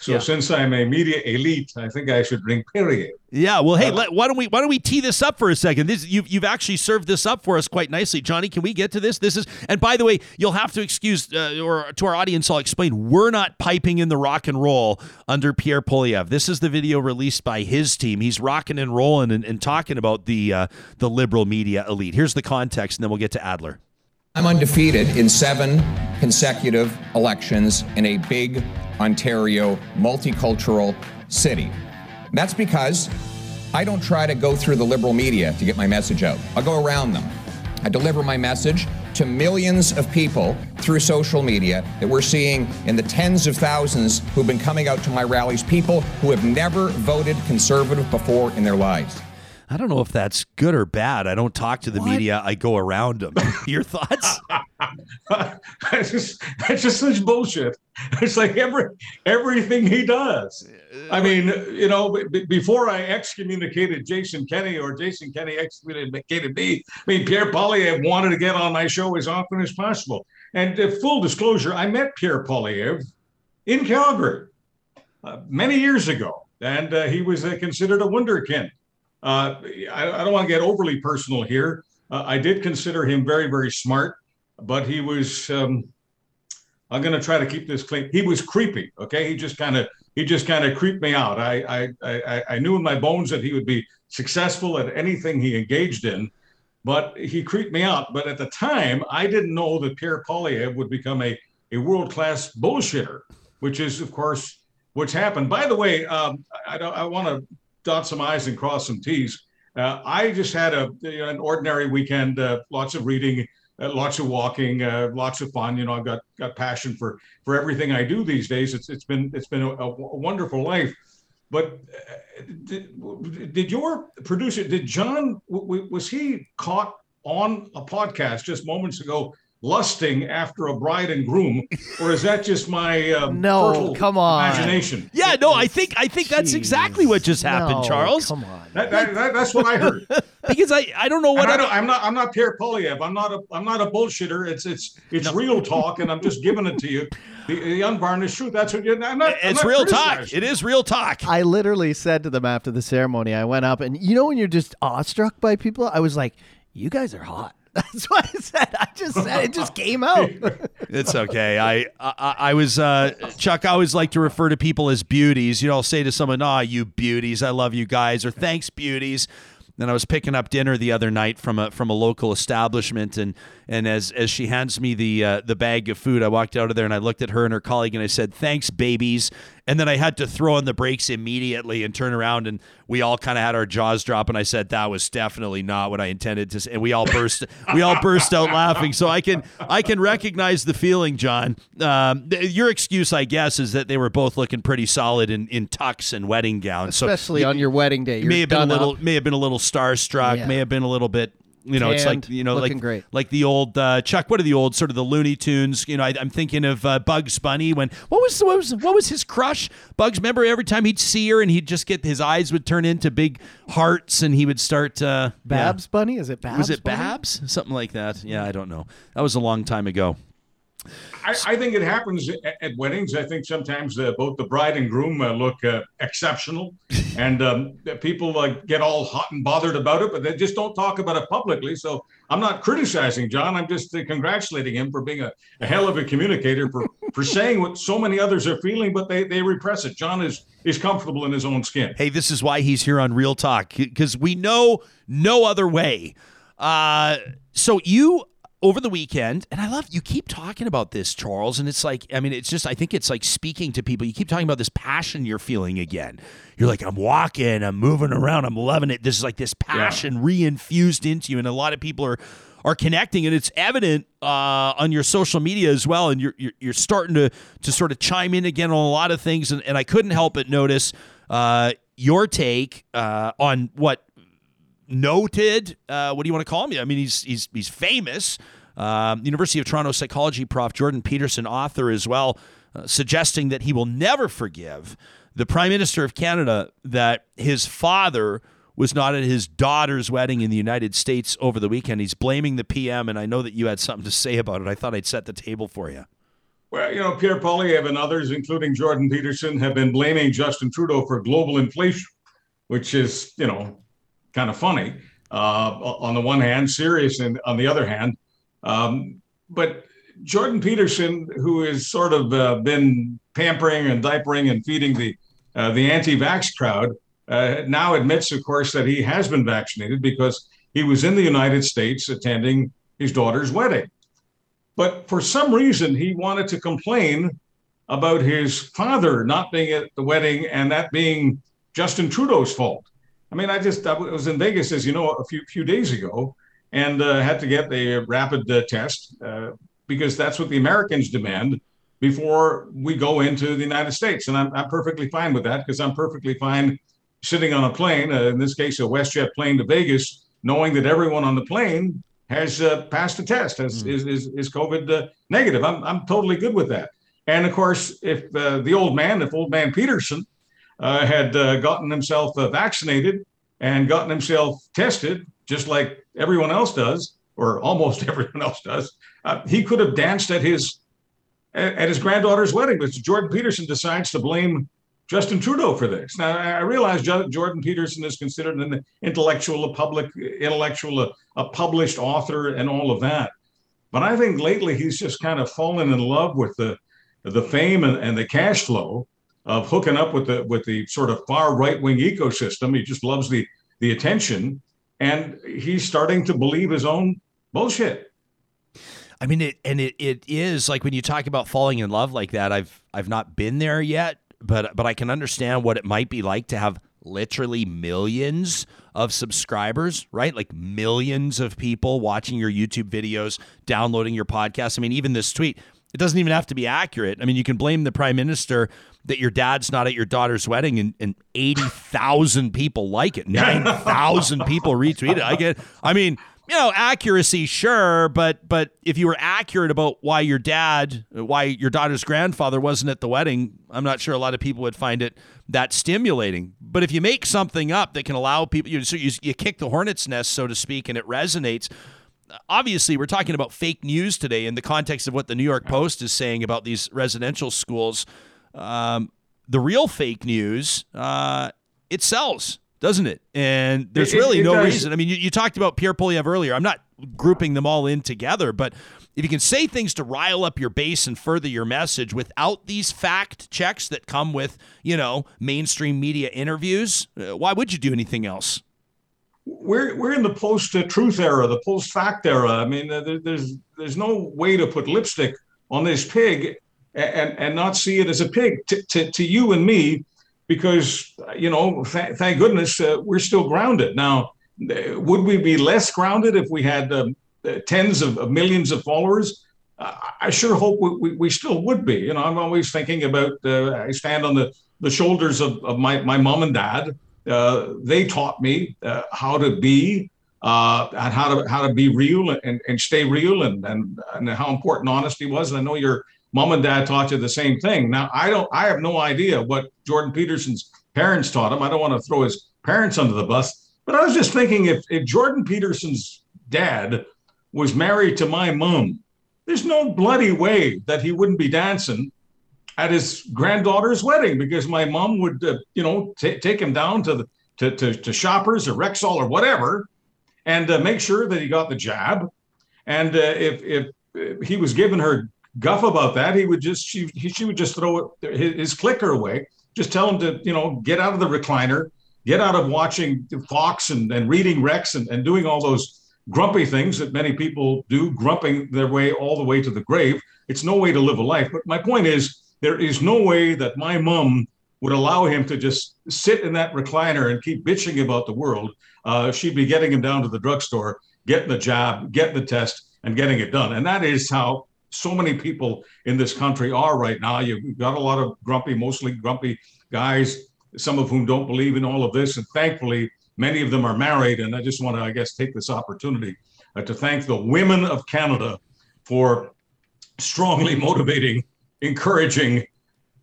So Yeah. since I'm a media elite, I think I should drink Perrier. Yeah, well, hey, Uh, let, why don't we why don't we tee this up for a second? This you've you've actually served this up for us quite nicely, Johnny. Can we get to this? This is, and by the way, you'll have to excuse uh, or to our audience, I'll explain. We're not piping in the rock and roll under Pierre Poilievre. This is the video released by his team. He's rocking and rolling and, and talking about the uh, the liberal media elite. Here's the context, and then we'll get to Adler. I'm undefeated in seven consecutive elections in a big Ontario multicultural city. That's because I don't try to go through the liberal media to get my message out. I go around them. I deliver my message to millions of people through social media that we're seeing in the tens of thousands who've been coming out to my rallies, people who have never voted conservative before in their lives. I don't know if that's good or bad. I don't talk to the media. I go around them. Your thoughts? that's just that's just such bullshit. It's like every everything he does. I mean, you know, b- before I excommunicated Jason Kenney or Jason Kenney excommunicated me, I mean, Pierre Poilievre wanted to get on my show as often as possible. And uh, full disclosure, I met Pierre Poilievre in Calgary uh, many years ago, and uh, he was uh, considered a wunderkind. Uh, I, I don't want to get overly personal here. Uh, I did consider him very, very smart, but he was. Um, I'm going to try to keep this clean. He was creepy. Okay, he just kind of he just kind of creeped me out. I, I I I knew in my bones that he would be successful at anything he engaged in, but he creeped me out. But at the time, I didn't know that Pierre Poilievre would become a a world class bullshitter, which is of course what's happened. By the way, um, I, don't I want to dot some I's and cross some T's. Uh, I just had a an ordinary weekend, uh, lots of reading, uh, lots of walking, uh, lots of fun. You know, I've got got passion for for everything I do these days. It's it's been it's been a, a wonderful life. But uh, did, did your producer, did John, was he caught on a podcast just moments ago lusting after a bride and groom, or is that just my um, no? Come on, imagination. Yeah, no, I think I think Jeez. that's exactly what just happened, no, Charles. Come on, that, that, that, that's what I heard. because I, I don't know what I don't, I'm not I'm not Pierre Poilievre. I'm not a I'm not a bullshitter. It's it's it's no. real talk, and I'm just giving it to you. The, the unvarnished truth. That's what you're. I'm not. It's I'm not real talk. It is real talk. I literally said to them after the ceremony, I went up, and you know when you're just awestruck by people, I was like, "You guys are hot." That's what I said. I just said it just came out. it's okay. I I, I was uh, Chuck. I always like to refer to people as beauties. You know, I'll say to someone, "Ah, oh, you beauties, I love you guys," or "Thanks, beauties." Then I was picking up dinner the other night from a from a local establishment, and and as as she hands me the uh, the bag of food, I walked out of there and I looked at her and her colleague and I said, "Thanks, babies." And then I had to throw on the brakes immediately and turn around, and we all kind of had our jaws drop. And I said, "That was definitely not what I intended to." say. And we all burst, we all burst out laughing. So I can, I can recognize the feeling, John. Um, th- your excuse, I guess, is that they were both looking pretty solid in, in tux and wedding gowns. Especially so on your wedding day, You may have been a little, up. may have been a little starstruck, yeah. may have been a little bit you know, it's like you know, like great. like the old uh, Chuck. What are the old sort of the Looney Tunes? You know, I, am thinking of uh, Bugs Bunny. When what was what was what was his crush? Bugs. Remember every time he'd see her and he'd just get his eyes would turn into big hearts and he would start. Uh, Babs yeah. Bunny? Is it Babs? Was it Bunny? Babs? Something like that. Yeah, I don't know. That was a long time ago. I, I, think it happens at, at, weddings. I think sometimes uh, both the bride and groom uh, look uh, exceptional, and um, people uh, get all hot and bothered about it, but they just don't talk about it publicly. So I'm not criticizing John. I'm just uh, congratulating him for being a, a, hell of a communicator for for saying what so many others are feeling, but they they repress it. John is is comfortable in his own skin. Hey, this is why he's here on Real Talk because we know no other way. Uh, so you over the weekend, and I love you keep talking about this, Charles, and it's like, I mean, it's just, I think it's like speaking to people. You keep talking about this passion you're feeling again. You're like, I'm walking, I'm moving around, I'm loving it. This is like this passion yeah. reinfused into you, and a lot of people are are connecting, and it's evident uh, on your social media as well. And you're, you're, you're starting to to sort of chime in again on a lot of things, and, and I couldn't help but notice uh, your take uh, on what noted. Uh, what do you want to call him? I mean, he's he's he's famous. Um, University of Toronto psychology prof Jordan Peterson, author as well, uh, suggesting that he will never forgive the Prime Minister of Canada that his father was not at his daughter's wedding in the United States over the weekend. He's blaming the PM, and I know that you had something to say about it. I thought I'd set the table for you. Well, you know, Pierre Poilievre and others, including Jordan Peterson, have been blaming Justin Trudeau for global inflation, which is, you know, kind of funny uh, on the one hand, serious and on the other hand. Um, but Jordan Peterson, who has sort of uh, been pampering and diapering and feeding the uh, the anti-vax crowd, uh, now admits, of course, that he has been vaccinated because he was in the United States attending his daughter's wedding. But for some reason, he wanted to complain about his father not being at the wedding and that being Justin Trudeau's fault. I mean, I just I was in Vegas, as you know, a few few days ago, and uh, had to get a rapid uh, test uh, because that's what the Americans demand before we go into the United States, and I'm, I'm perfectly fine with that because I'm perfectly fine sitting on a plane, uh, in this case, a WestJet plane to Vegas, knowing that everyone on the plane has uh, passed the test, has, mm. is, is, is COVID uh, negative. I'm, I'm totally good with that. And of course, if the old man, if old man Peterson uh, had uh, gotten himself uh, vaccinated and gotten himself tested, just like everyone else does, or almost everyone else does, uh, he could have danced at his at his granddaughter's wedding. But Jordan Peterson decides to blame Justin Trudeau for this. Now, I realize Jordan Peterson is considered an intellectual, a public intellectual, a, a published author, and all of that. But I think lately he's just kind of fallen in love with the the fame and, and the cash flow of hooking up with the with the sort of far right wing ecosystem. He just loves the the attention, and he's starting to believe his own bullshit. I mean, it and it, it is like when you talk about falling in love like that. I've I've not been there yet, but but I can understand what it might be like to have literally millions of subscribers, right? Like millions of people watching your YouTube videos, downloading your podcast. I mean, even this tweet, it doesn't even have to be accurate. I mean, you can blame the prime minister that your dad's not at your daughter's wedding and, and 80,000 people like it, 9,000 people retweet it. I get, I mean, you know, accuracy, sure, but but if you were accurate about why your dad, why your daughter's grandfather wasn't at the wedding, I'm not sure a lot of people would find it that stimulating. But if you make something up that can allow people, you, so you, you kick the hornet's nest, so to speak, and it resonates. Obviously, we're talking about fake news today in the context of what the New York Post is saying about these residential schools. Um, the real fake news, uh, it sells doesn't it? And there's It- really it no reason. I mean, you, you talked about Pierre Poilievre earlier. I'm not grouping them all in together, but if you can say things to rile up your base and further your message without these fact checks that come with, you know, mainstream media interviews, uh, why would you do anything else? We're we're in the post truth era, the post fact era. I mean, uh, there, there's there's no way to put lipstick on this pig and and, not see it as a pig to, to, to you and me, because you know, th- thank goodness uh, we're still grounded. Now, uh, would we be less grounded if we had um, uh, tens of, of millions of followers? Uh, I sure hope we, we, we still would be. You know, I'm always thinking about. Uh, I stand on the the shoulders of, of my my mom and dad they taught me uh, how to be uh, and how to how to be real and, and stay real and, and and how important honesty was. And I know your mom and dad taught you the same thing. Now I don't I have no idea what Jordan Peterson's parents taught him. I don't want to throw his parents under the bus, but I was just thinking if if Jordan Peterson's dad was married to my mom, there's no bloody way that he wouldn't be dancing at his granddaughter's wedding because my mom would, uh, you know, t- take him down to the to, to, to Shoppers or Rexall or whatever, and uh, make sure that he got the jab. And uh, if if uh, he was giving her guff about that, he would just she he, she would just throw it, his, his clicker away. Just tell him to you know get out of the recliner, get out of watching Fox and, and reading Rex and, and doing all those grumpy things that many people do, grumping their way all the way to the grave. It's no way to live a life. But my point is, there is no way that my mom would allow him to just sit in that recliner and keep bitching about the world. Uh, she'd be getting him down to the drugstore, getting the job, getting the test, and getting it done. And that is how so many people in this country are right now. You've got a lot of grumpy, mostly grumpy guys, some of whom don't believe in all of this. And thankfully, many of them are married. And I just want to, I guess, take this opportunity uh, to thank the women of Canada for strongly motivating, encouraging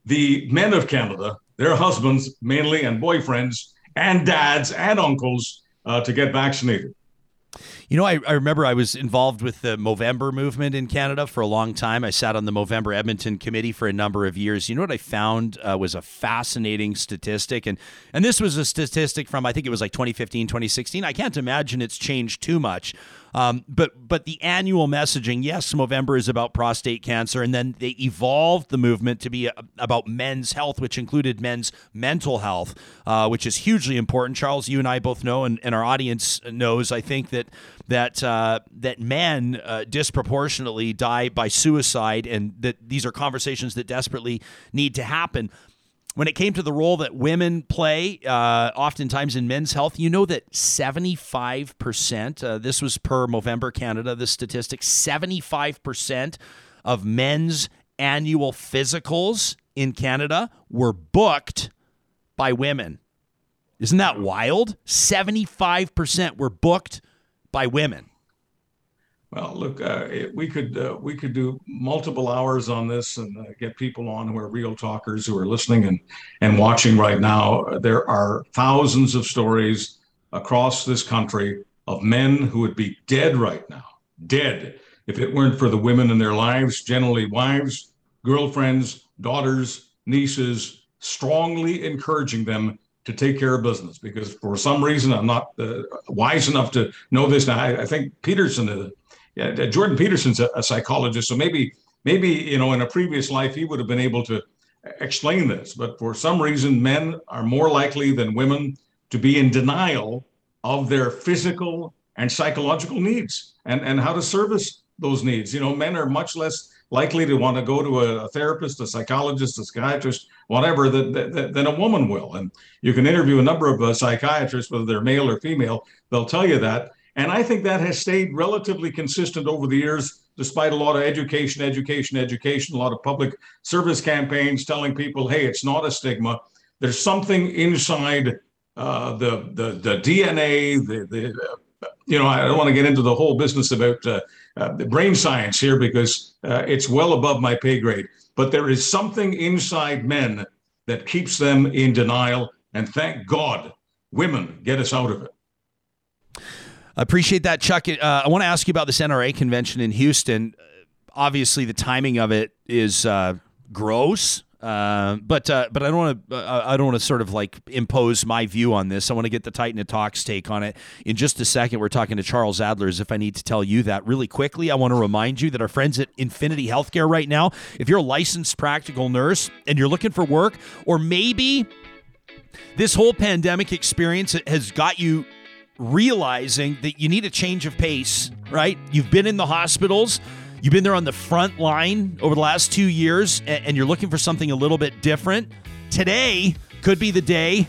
the men of Canada, their husbands mainly, and boyfriends, and dads and uncles uh, to get vaccinated. You know, I, I remember I was involved with the Movember movement in Canada for a long time. I sat on the Movember Edmonton committee for a number of years. You know what I found uh, was a fascinating statistic, and and this was a statistic from I think it was like 2015, 2016. I can't imagine it's changed too much. Um, but but the annual messaging, yes, Movember is about prostate cancer, and then they evolved the movement to be a, about men's health, which included men's mental health, uh, which is hugely important. Charles, you and I both know, and, and our audience knows, I think that that uh, that men uh, disproportionately die by suicide, and that these are conversations that desperately need to happen when it came to the role that women play, uh, oftentimes in men's health, you know that 75%, uh, this was per Movember Canada, the statistic, 75% of men's annual physicals in Canada were booked by women. Isn't that wild? 75% were booked by women. Well, look, uh, it, we could uh, we could do multiple hours on this and uh, get people on who are real talkers who are listening and and watching right now. There are thousands of stories across this country of men who would be dead right now, dead if it weren't for the women in their lives, generally wives, girlfriends, daughters, nieces, strongly encouraging them to take care of business. Because for some reason, I'm not uh, wise enough to know this. Now, I, I think Peterson, uh, yeah, Jordan Peterson's a, a psychologist, so maybe maybe you know in a previous life he would have been able to explain this. But for some reason, men are more likely than women to be in denial of their physical and psychological needs and, and how to service those needs. You know, men are much less likely to want to go to a, a therapist, a psychologist, a psychiatrist, whatever, than, than, than, a woman will. And you can interview a number of uh, psychiatrists, whether they're male or female, they'll tell you that. And I think that has stayed relatively consistent over the years, despite a lot of education, education, education, a lot of public service campaigns telling people, hey, it's not a stigma. There's something inside uh, the, the, the DNA, the, the uh, you know, I don't want to get into the whole business about uh, uh, brain science here because uh, it's well above my pay grade. But there is something inside men that keeps them in denial. And thank God, women get us out of it. I appreciate that, Chuck. Uh, I want to ask you about this NRA convention in Houston. Obviously, the timing of it is uh, gross. Uh, but uh, but I don't want to uh, I don't want to sort of like impose my view on this. I want to get the Titan of Talks take on it in just a second. We're talking to Charles Adler. As if I need to tell you that really quickly, I want to remind you that our friends at Infinity Healthcare right now. If you're a licensed practical nurse and you're looking for work, or maybe this whole pandemic experience has got you realizing that you need a change of pace. Right? You've been in the hospitals You've been there on the front line over the last two years and you're looking for something a little bit different. Today could be the day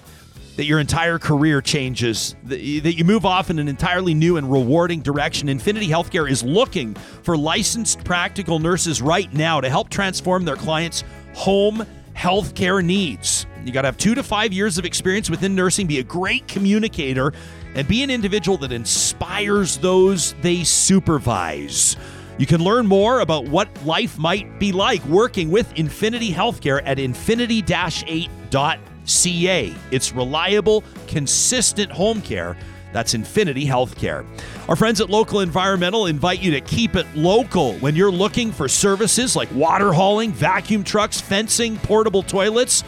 that your entire career changes, that you move off in an entirely new and rewarding direction. Infinity Healthcare is looking for licensed practical nurses right now to help transform their clients' home healthcare needs. You got to have two to five years of experience within nursing, be a great communicator, and be an individual that inspires those they supervise. You can learn more about what life might be like working with Infinity Healthcare at infinity 8.ca. It's reliable, consistent home care. That's Infinity Healthcare. Our friends at Local Environmental invite you to keep it local when you're looking for services like water hauling, vacuum trucks, fencing, portable toilets.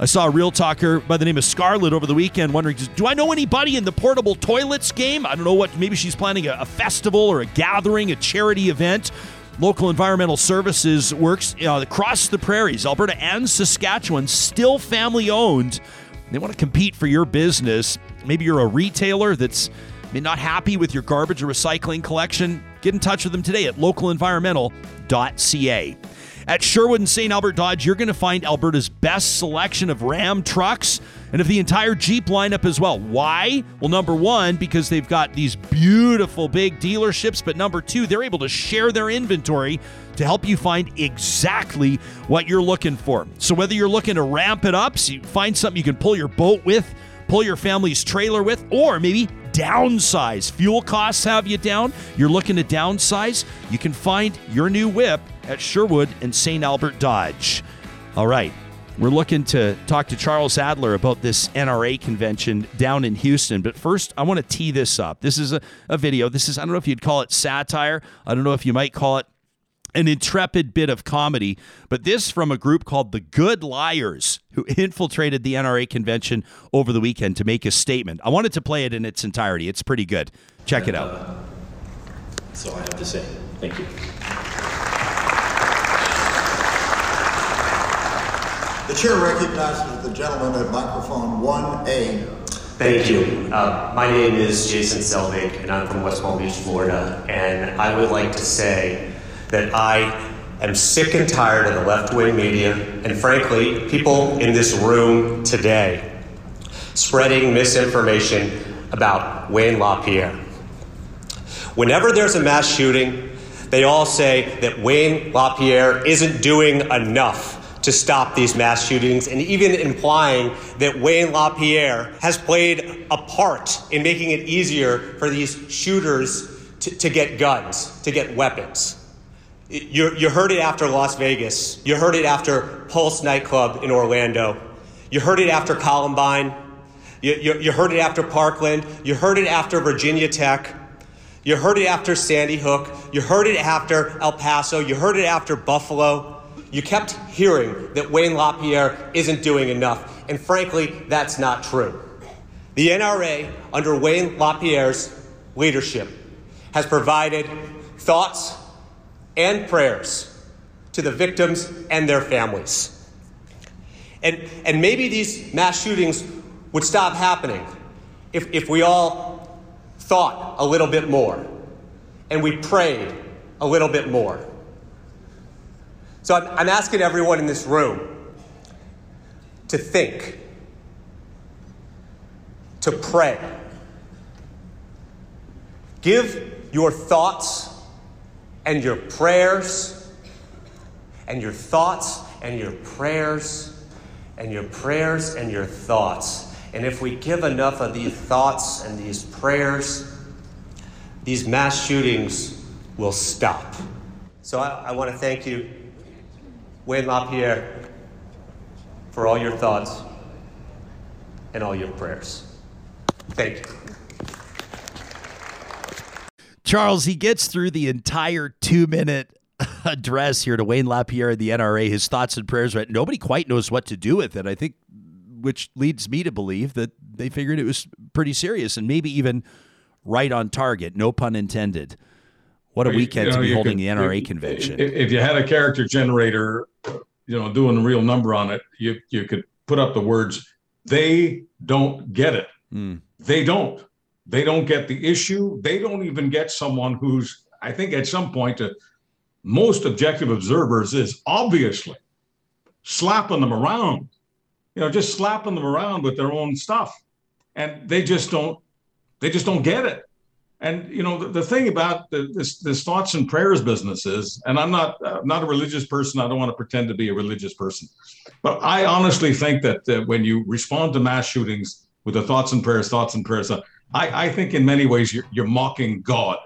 I saw a real talker by the name of Scarlett over the weekend wondering, do I know anybody in the portable toilets game? I don't know what, maybe she's planning a, a festival or a gathering, a charity event. Local Environmental Services works uh, across the prairies, Alberta and Saskatchewan, still family owned. They want to compete for your business. Maybe you're a retailer that's not happy with your garbage or recycling collection. Get in touch with them today at localenvironmental.ca. At Sherwood and St. Albert Dodge, you're going to find Alberta's best selection of Ram trucks and of the entire Jeep lineup as well. Why? Well, number one, because they've got these beautiful big dealerships, but number two, they're able to share their inventory to help you find exactly what you're looking for. So whether you're looking to ramp it up, so you find something you can pull your boat with, pull your family's trailer with, or maybe downsize. Fuel costs have you down. You're looking to downsize. You can find your new whip at Sherwood and St. Albert Dodge. All right. We're looking to talk to Charles Adler about this NRA convention down in Houston. But first, I want to tee this up. This is a, a video. This is, I don't know if you'd call it satire. I don't know if you might call it an intrepid bit of comedy, but this from a group called the Good Liars, who infiltrated the NRA convention over the weekend to make a statement. I wanted to play it in its entirety. It's pretty good. Check it out. Uh, that's all I have to say. Thank you. The chair recognizes the gentleman at microphone 1A. Thank you. Uh, my name is Jason Selvig, and I'm from West Palm Beach, Florida. And I would like to say that I am sick and tired of the left wing media, and frankly, people in this room today spreading misinformation about Wayne LaPierre. Whenever there's a mass shooting, they all say that Wayne LaPierre isn't doing enough to stop these mass shootings, and even implying that Wayne LaPierre has played a part in making it easier for these shooters to, to get guns, to get weapons. You, you heard it after Las Vegas. You heard it after Pulse nightclub in Orlando. You heard it after Columbine. You, you, you heard it after Parkland. You heard it after Virginia Tech. You heard it after Sandy Hook. You heard it after El Paso. You heard it after Buffalo you kept hearing that Wayne LaPierre isn't doing enough, and frankly, that's not true. The NRA, under Wayne LaPierre's leadership, has provided thoughts and prayers to the victims and their families. And, and maybe these mass shootings would stop happening if, if we all thought a little bit more and we prayed a little bit more. So I'm, I'm asking everyone in this room to think, to pray. Give your thoughts and your prayers and your thoughts and your prayers and your prayers and your thoughts. And if we give enough of these thoughts and these prayers, these mass shootings will stop. So I, I want to thank you, Wayne LaPierre, for all your thoughts and all your prayers. Thank you. Charles, he gets through the entire two minute address here to Wayne LaPierre and the NRA, his thoughts and prayers, right? Nobody quite knows what to do with it. I think, which leads me to believe that they figured it was pretty serious and maybe even right on target. No pun intended. What a weekend you know, to be holding could, the NRA if, convention. If you had a character generator, you know, doing a real number on it, you you could put up the words, they don't get it. Mm. They don't. They don't get the issue. They don't even get someone who's, I think, at some point, to most objective observers, is obviously slapping them around. You know, just slapping them around with their own stuff, and they just don't. They just don't get it. And you know, the, the thing about the, this this thoughts and prayers business is, and I'm not uh, not a religious person. I don't want to pretend to be a religious person, but I honestly think that uh, when you respond to mass shootings with the thoughts and prayers, thoughts and prayers, uh, I, I think in many ways you're, you're mocking God.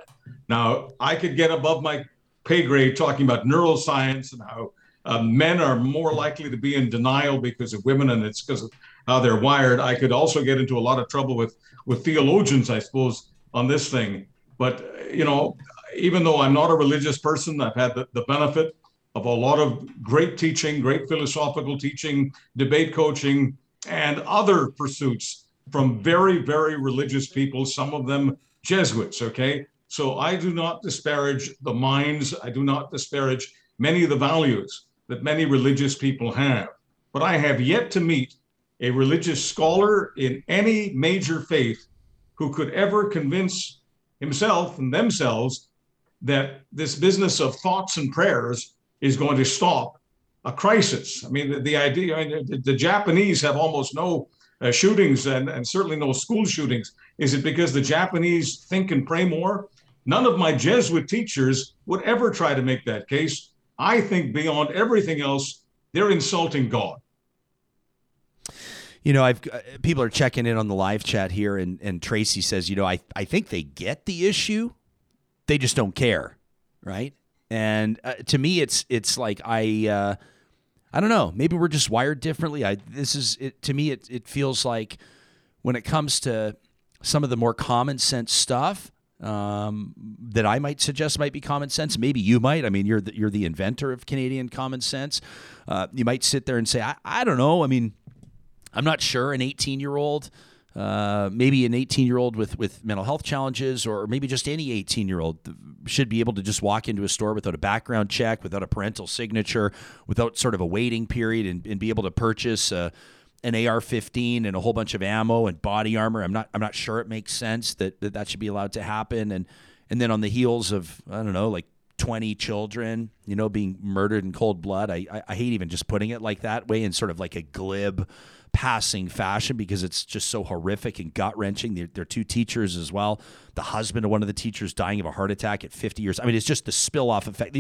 Now, I could get above my pay grade talking about neuroscience and how uh, men are more likely to be in denial because of women, and it's because of how they're wired. I could also get into a lot of trouble with with theologians, I suppose, on this thing. But you know, even though I'm not a religious person, I've had the, the benefit of a lot of great teaching, great philosophical teaching, debate coaching, and other pursuits from very, very religious people, some of them Jesuits, okay? So I do not disparage the minds, I do not disparage many of the values that many religious people have. But I have yet to meet a religious scholar in any major faith who could ever convince himself and themselves that this business of thoughts and prayers is going to stop a crisis. I mean, the, the idea, I mean, the, the, Japanese have almost no uh, shootings and, and certainly no school shootings. Is it because the Japanese think and pray more? None of my Jesuit teachers would ever try to make that case. I think beyond everything else, they're insulting God. You know, I've uh, people are checking in on the live chat here, and, and Tracy says, you know, I, I think they get the issue, they just don't care, right? And uh, to me, it's it's like I uh, I don't know. Maybe we're just wired differently. I this is it, to me. It it feels like when it comes to some of the more common sense stuff um, that I might suggest might be common sense. Maybe you might. I mean, you're the, you're the inventor of Canadian common sense. Uh, you might sit there and say, I, I don't know. I mean, I'm not sure. An 18 year old uh, maybe an 18 year old with, with mental health challenges, or maybe just any 18 year old should be able to just walk into a store without a background check, without a parental signature, without sort of a waiting period, and, and be able to purchase uh, an AR-15 and a whole bunch of ammo and body armor. I'm not I'm not sure it makes sense that that, that should be allowed to happen. And and then on the heels of I don't know like 20 children, you know, being murdered in cold blood. I, I, I hate even just putting it like that way in sort of like a glib passing fashion because it's just so horrific and gut wrenching. They're, they're, two teachers as well. The husband of one of the teachers dying of a heart attack at 50 years. I mean, it's just the spill off effect.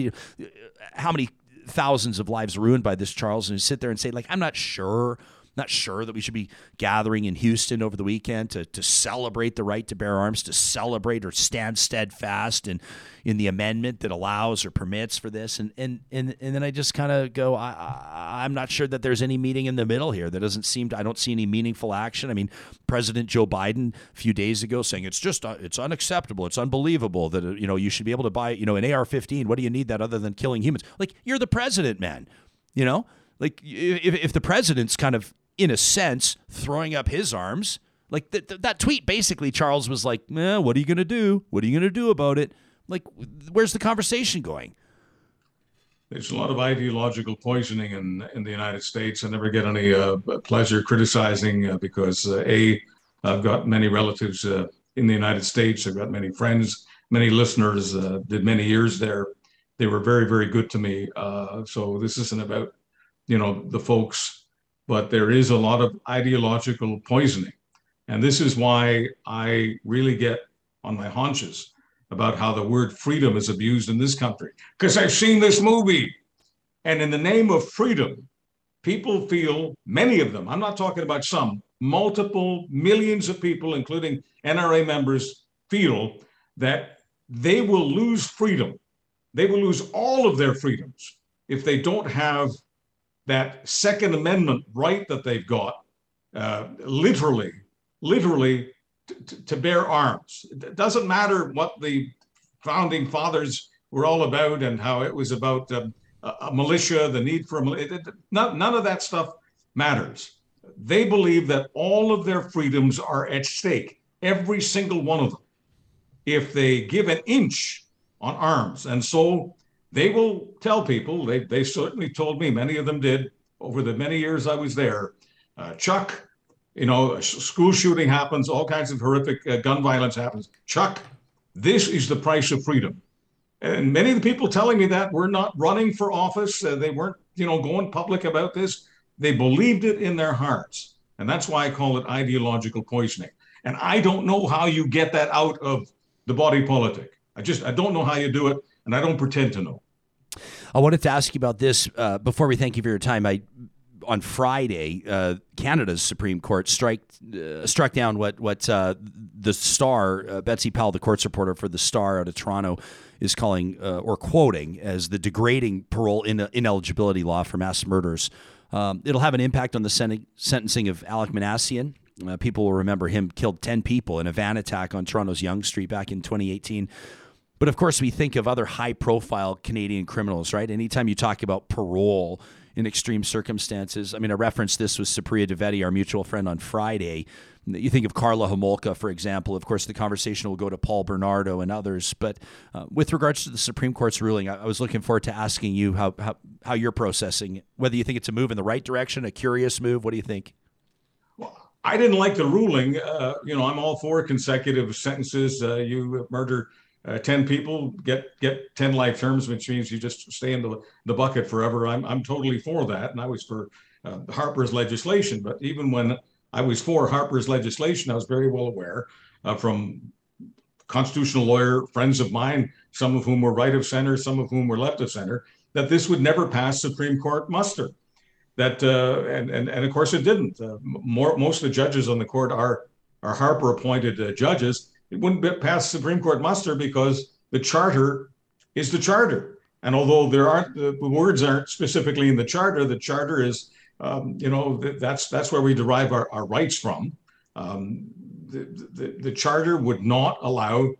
How many thousands of lives ruined by this, Charles? And you sit there and say, like, I'm not sure not sure that we should be gathering in Houston over the weekend to, to celebrate the right to bear arms, to celebrate or stand steadfast in, in the amendment that allows or permits for this. And, and, and, and then I just kind of go, I, I, I'm not sure that there's any meeting in the middle here. That doesn't seem to, I don't see any meaningful action. I mean, President Joe Biden a few days ago saying it's just, uh, it's unacceptable. It's unbelievable that, uh, you know, you should be able to buy, you know, an AR-15. What do you need that other than killing humans? Like, you're the president, man, you know? Like if, if the president's kind of in a sense, throwing up his arms. Like th- th- that tweet basically, Charles was like, eh, What are you going to do? What are you going to do about it? Like, where's the conversation going? There's a lot of ideological poisoning in, in the United States. I never get any uh, pleasure criticizing uh, because, uh, A, I've got many relatives uh, in the United States. I've got many friends, many listeners, uh, did many years there. they were very, very good to me. Uh, so this isn't about, you know, the folks, but there is a lot of ideological poisoning. And this is why I really get on my haunches about how the word freedom is abused in this country. Because I've seen this movie. And in the name of freedom, people feel, many of them, I'm not talking about some, multiple millions of people, including NRA members, feel that they will lose freedom. They will lose all of their freedoms if they don't have that Second Amendment right that they've got, uh, literally, literally to, to bear arms. It doesn't matter what the founding fathers were all about and how it was about um, a militia, the need for a militia. None, none of that stuff matters. They believe that all of their freedoms are at stake, every single one of them, if they give an inch on arms. And so they will tell people, they, they certainly told me, many of them did over the many years I was there, uh, Chuck, you know, school shooting happens, all kinds of horrific uh, gun violence happens. Chuck, this is the price of freedom. And many of the people telling me that were not running for office. Uh, they weren't, you know, going public about this. They believed it in their hearts. And that's why I call it ideological poisoning. And I don't know how you get that out of the body politic. I just, I don't know how you do it. And I don't pretend to know. I wanted to ask you about this uh, before we thank you for your time. I on Friday, uh, Canada's Supreme Court strike, uh, struck down what what uh, the Star, uh, Betsy Powell, the courts reporter for the Star out of Toronto, is calling uh, or quoting as the degrading parole in- ineligibility law for mass murders. Um, it'll have an impact on the sen- sentencing of Alek Minassian. Uh, people will remember him killed 10 people in a van attack on Toronto's Yonge Street back in 2018. But of course, we think of other high profile Canadian criminals, right? Anytime you talk about parole, in extreme circumstances. I mean, I referenced this with Supriya Dwivedi, our mutual friend, on Friday. You think of Karla Homolka, for example. Of course, the conversation will go to Paul Bernardo and others. But uh, with regards to the Supreme Court's ruling, I, I was looking forward to asking you how, how, how you're processing whether you think it's a move in the right direction, a curious move. What do you think? Well, I didn't like the ruling. Uh, you know, I'm all for consecutive sentences. Uh, you murder uh, 10 people get get 10 life terms which means you just stay in the, the bucket forever. I'm, I'm totally for that. And i was for uh, harper's legislation. But even when i was for harper's legislation i was very well aware uh, from constitutional lawyer friends of mine some of whom were right of center some of whom were left of center that this would never pass supreme court muster. That uh, and, and and of course it didn't. Uh, more most of the judges on the court are are harper appointed uh, judges it wouldn't pass Supreme Court muster because the charter is the charter. And although there aren't the words aren't specifically in the charter, the charter is, um, you know, that's that's where we derive our, our rights from. Um, the, the, the, charter would not allow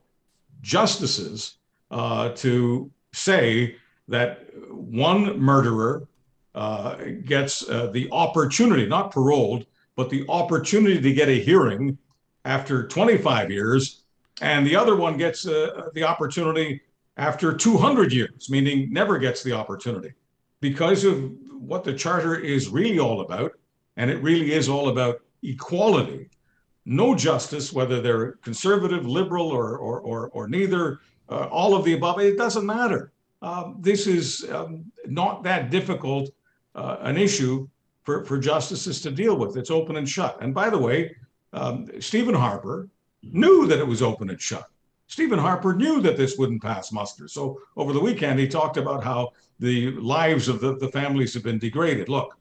justices uh, to say that one murderer uh, gets uh, the opportunity, not paroled, but the opportunity to get a hearing after 25 years and the other one gets uh, the opportunity after 200 years, meaning never gets the opportunity because of what the charter is really all about. And it really is all about equality. No justice, whether they're conservative, liberal, or, or, or, or neither, uh, all of the above, it doesn't matter. Um, this is um, not that difficult uh, an issue for, for justices to deal with. It's open and shut. And by the way, um, Stephen Harper, knew that it was open and shut. Stephen Harper knew that this wouldn't pass muster. So over the weekend, he talked about how the lives of the, the families have been degraded. Look,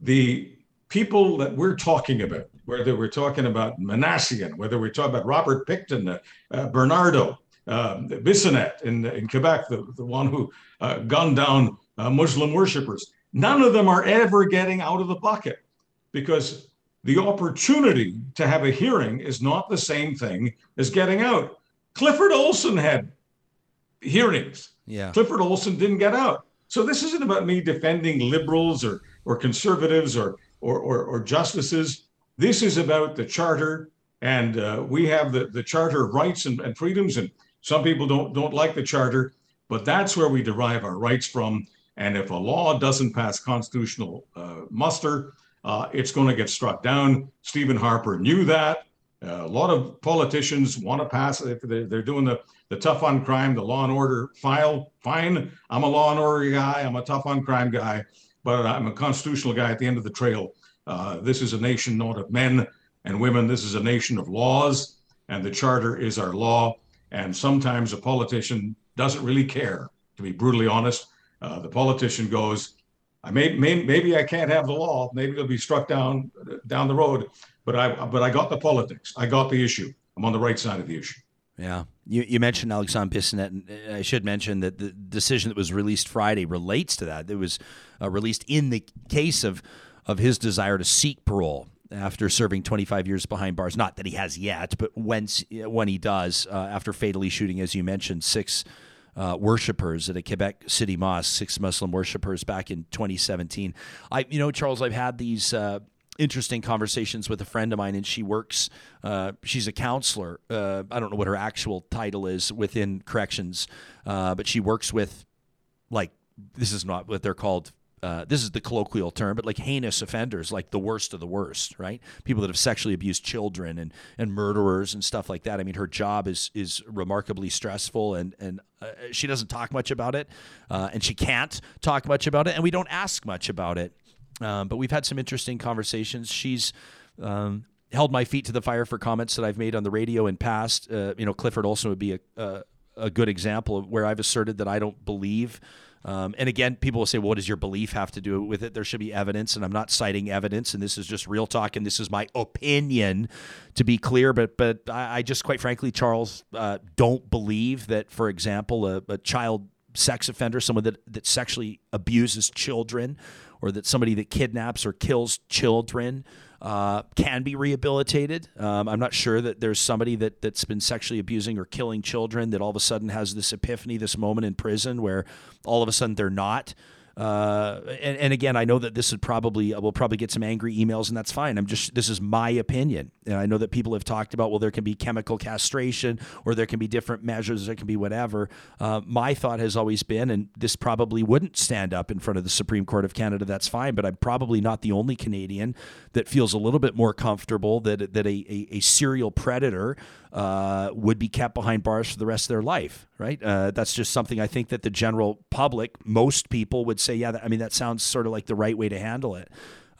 the people that we're talking about, whether we're talking about Minassian, whether we're talking about Robert Pickton, uh, uh, Bernardo, uh, Bissonnette in, in Quebec, the, the one who uh, gunned down uh, Muslim worshippers, none of them are ever getting out of the bucket because the opportunity to have a hearing is not the same thing as getting out. Clifford Olson had hearings. Yeah. Clifford Olson didn't get out. So this isn't about me defending liberals or or conservatives or or or, or justices. This is about the charter, and uh, we have the the charter of rights and, and freedoms. And some people don't don't like the charter, but that's where we derive our rights from. And if a law doesn't pass constitutional uh, muster, uh, it's going to get struck down. Stephen Harper knew that. Uh, a lot of politicians want to pass if they're, doing the, the tough on crime, the law and order file. Fine, I'm a law and order guy. I'm a tough on crime guy, but I'm a constitutional guy at the end of the trail. Uh, this is a nation not of men and women. This is a nation of laws, and the charter is our law. And sometimes a politician doesn't really care, to be brutally honest. Uh, the politician goes, I may, may, maybe I can't have the law. Maybe it'll be struck down down the road. But I but I got the politics. I got the issue. I'm on the right side of the issue. Yeah. You, you mentioned Alexandre Bissonnette, and I should mention that the decision that was released Friday relates to that. It was uh, released in the case of of his desire to seek parole after serving 25 years behind bars. Not that he has yet, but when when he does, uh, after fatally shooting, as you mentioned, six uh, worshippers at a Quebec City mosque, six Muslim worshippers back in 2017. I, you know, Charles, I've had these. Uh, interesting conversations with a friend of mine, and she works. Uh, she's a counselor. Uh, I don't know what her actual title is within corrections, uh, but she works with, like, this is not what they're called uh, this is the colloquial term, but like heinous offenders, like the worst of the worst, right? People that have sexually abused children and and murderers and stuff like that. I mean, her job is is remarkably stressful, and and uh, she doesn't talk much about it, uh, and she can't talk much about it, and we don't ask much about it. Um, but we've had some interesting conversations. She's um, held my feet to the fire for comments that I've made on the radio in past. Uh, you know, Clifford Olson would be a, a a good example of where I've asserted that I don't believe um, and again, people will say, well, what does your belief have to do with it? There should be evidence, and I'm not citing evidence, and this is just real talk, and this is my opinion, to be clear. But but I, I just, quite frankly, Charles, uh, don't believe that, for example, a, a child sex offender, someone that, that sexually abuses children, or that somebody that kidnaps or kills children uh, can be rehabilitated. Um, I'm not sure that there's somebody that that's been sexually abusing or killing children that all of a sudden has this epiphany, this moment in prison where all of a sudden they're not. Uh, and, and, again, I know that this would probably we'll probably get some angry emails, and that's fine. I'm just this is my opinion, and I know that people have talked about well, there can be chemical castration, or there can be different measures, there can be whatever. Uh, my thought has always been, and this probably wouldn't stand up in front of the Supreme Court of Canada. That's fine, but I'm probably not the only Canadian that feels a little bit more comfortable that that a, a, a serial predator uh, would be kept behind bars for the rest of their life, right? Uh, that's just something I think that the general public, most people would say, yeah, that, I mean, that sounds sort of like the right way to handle it.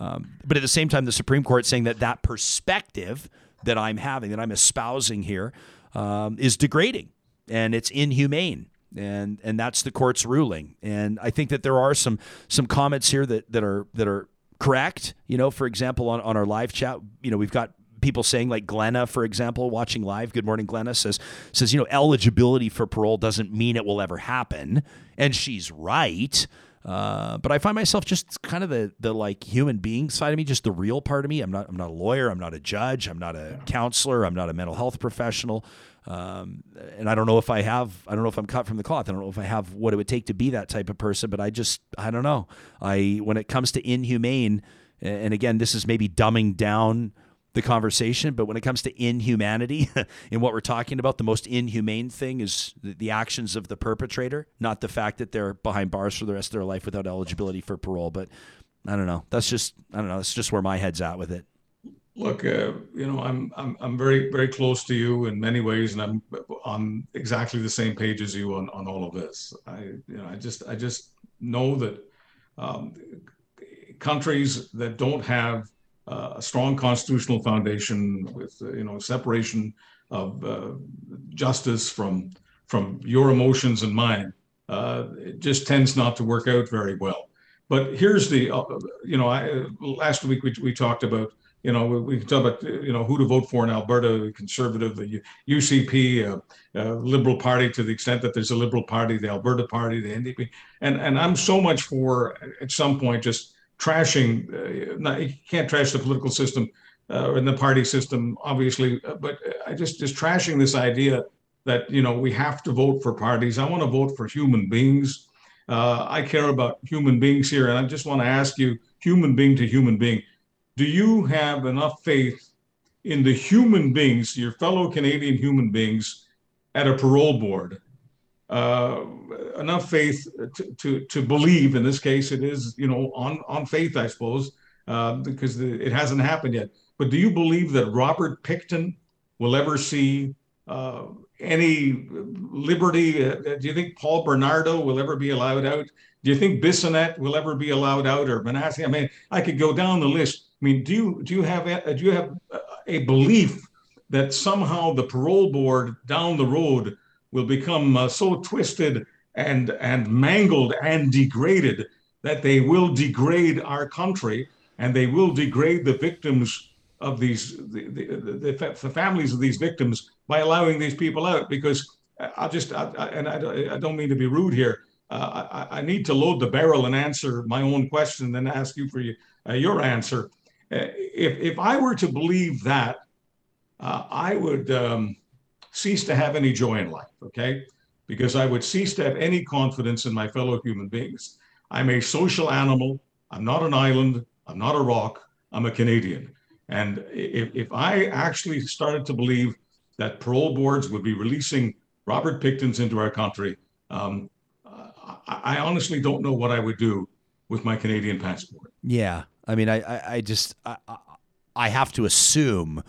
Um, but at the same time, the Supreme Court saying that that perspective that I'm having, that I'm espousing here, um, is degrading and it's inhumane. And, and that's the court's ruling. And I think that there are some some comments here that, that are that are correct. You know, for example, on, on our live chat, you know, we've got people saying like Glenna, for example, watching live. Good morning, Glenna says says you know eligibility for parole doesn't mean it will ever happen, and she's right. Uh, but I find myself just kind of the the like human being side of me, just the real part of me. I'm not I'm not a lawyer. I'm not a judge. I'm not a counselor. I'm not a mental health professional. Um, and I don't know if I have. I don't know if I'm cut from the cloth. I don't know if I have what it would take to be that type of person. But I just I don't know. I when it comes to inhumane, and again, this is maybe dumbing down the conversation. But when it comes to inhumanity and what we're talking about, the most inhumane thing is the actions of the perpetrator, not the fact that they're behind bars for the rest of their life without eligibility for parole. But I don't know. That's just I don't know. That's just where my head's at with it. Look, uh, you know, I'm I'm I'm very very close to you in many ways, and I'm on exactly the same page as you on, on all of this. I you know I just I just know that um, countries that don't have a strong constitutional foundation with uh, you know separation of uh, justice from from your emotions and mine. Uh, it just tends not to work out very well. But here's the uh, you know I, last week we, we talked about you know we, we talk about you know who to vote for in Alberta, the conservative, the UCP, Liberal Party to the extent that there's a Liberal Party, the Alberta Party, the NDP, and and I'm so much for at some point just trashing, uh, not, you can't trash the political system uh, and the party system, obviously, uh, but I just just trashing this idea that you know we have to vote for parties. I want to vote for human beings. Uh, I care about human beings here, and I just want to ask you, human being to human being, do you have enough faith in the human beings, your fellow Canadian human beings, at a parole board uh, enough faith to, to, to believe. In this case, it is you know on on faith, I suppose, uh, because the, it hasn't happened yet. But do you believe that Robert Pickton will ever see uh, any liberty? Uh, do you think Paul Bernardo will ever be allowed out? Do you think Bissonnette will ever be allowed out or Manassi? I mean, I could go down the list. I mean, do you do you have a, do you have a belief that somehow the parole board down the road will become uh, so twisted and and mangled and degraded that they will degrade our country and they will degrade the victims of these the, the, the, the families of these victims by allowing these people out because I'll just I, I, and I, I don't mean to be rude here. Uh, I, I, need to load the barrel and answer my own question then ask you for you, uh, your answer. Uh, if if I were to believe that uh, I would um, cease to have any joy in life okay because I would cease to have any confidence in my fellow human beings. I'm a social animal. I'm not an island. I'm not a rock. I'm a Canadian. And if, if I actually started to believe that parole boards would be releasing Robert Picktons into our country, um, I, I, honestly don't know what I would do with my Canadian passport. Yeah. I mean, I, I, I just, I, I have to assume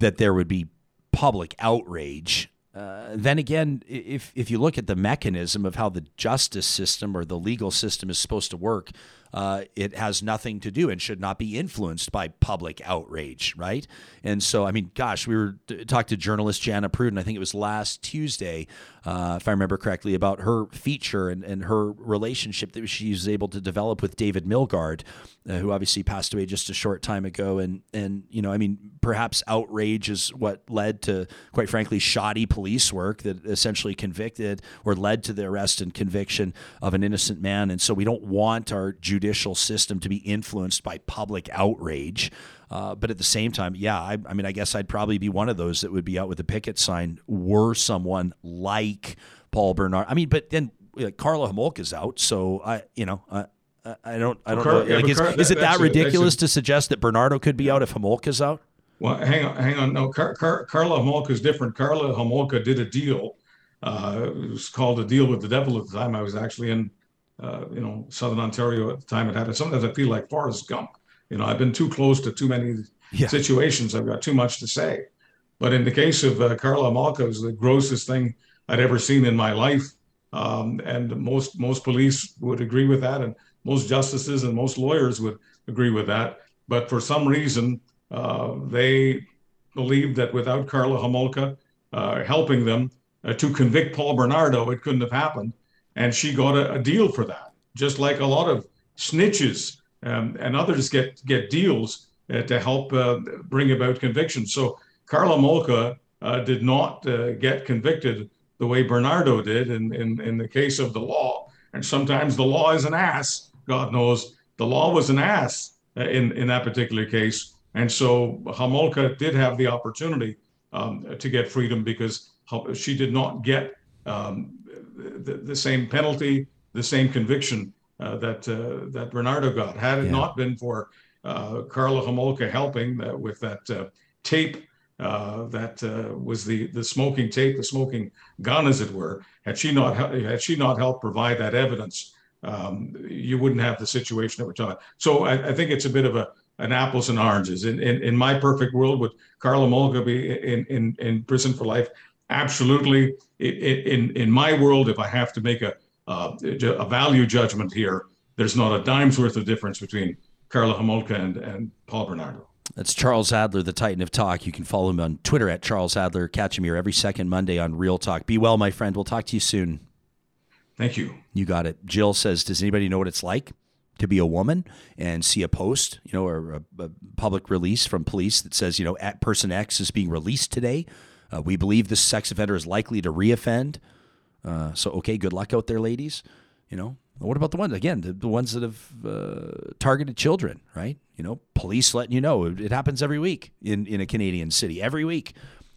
that there would be public outrage uh, then again, if if you look at the mechanism of how the justice system or the legal system is supposed to work, uh, it has nothing to do and should not be influenced by public outrage, right? And so, I mean, gosh, we were talked to journalist Jana Pruden. I think it was last Tuesday, uh, if I remember correctly, about her feature and, and her relationship that she was able to develop with David Milgaard, uh, who obviously passed away just a short time ago. And and you know, I mean, perhaps outrage is what led to, quite frankly, shoddy police work that essentially convicted or led to the arrest and conviction of an innocent man. And so, we don't want our judicial system to be influenced by public outrage. Uh, but at the same time, yeah, I, I, mean, I guess I'd probably be one of those that would be out with a picket sign were someone like Paul Bernard. I mean, but then uh, Karla Homolka's out, so I, you know, I, I don't, I don't Car- know. Like, is, Car- is, it that ridiculous a, to suggest that Bernardo could be out if Homolka's out? Well, hang on, hang on. No, Car- Car- Karla Homolka is different. Karla Homolka did a deal. Uh, it was called a deal with the devil at the time. I was actually in uh, you know, Southern Ontario at the time it had. sometimes I feel like Forrest Gump. You know, I've been too close to too many yeah. situations. I've got too much to say. But in the case of uh, Karla Homolka, it was the grossest thing I'd ever seen in my life. Um, and most most police would agree with that, and most justices and most lawyers would agree with that. But for some reason, uh, they believed that without Karla Homolka uh, helping them uh, to convict Paul Bernardo, it couldn't have happened and she got a, a deal for that. Just like a lot of snitches um, and others get get deals uh, to help uh, bring about convictions. So Karla Homolka uh, did not uh, get convicted the way Bernardo did in, in, in the case of the law. And sometimes the law is an ass. God knows the law was an ass uh, in, in that particular case. And so Homolka did have the opportunity um, to get freedom because she did not get um, the, the same penalty, the same conviction uh, that uh, that Bernardo got. Had it yeah. not been for uh, Karla Homolka helping uh, with that uh, tape uh, that was the the smoking tape, the smoking gun, as it were, had she not had she not helped provide that evidence, um, you wouldn't have the situation that we're talking. About. So I, I think it's a bit of a an apples and oranges. In, in, in my perfect world, would Karla Homolka be in, in, in prison for life? Absolutely in in my world if i have to make a uh, a value judgment here there's not a dime's worth of difference between Karla Homolka and, and Paul Bernardo. That's Charles Adler, the Titan of Talk. You can follow him on Twitter at Charles Adler. Catch him here every second Monday on Real Talk. Be well, my friend. We'll talk to you soon. Thank you. You got it. Jill says, Does anybody know what it's like to be a woman and see a post, you know, or a, a public release from police that says, you know, at person X is being released today uh, we believe this sex offender is likely to reoffend. Uh, so, okay, good luck out there, ladies. You know, what about the ones again, the, the ones that have uh, targeted children, right? You know, police letting you know it, it, happens every week in in a Canadian city. Every week,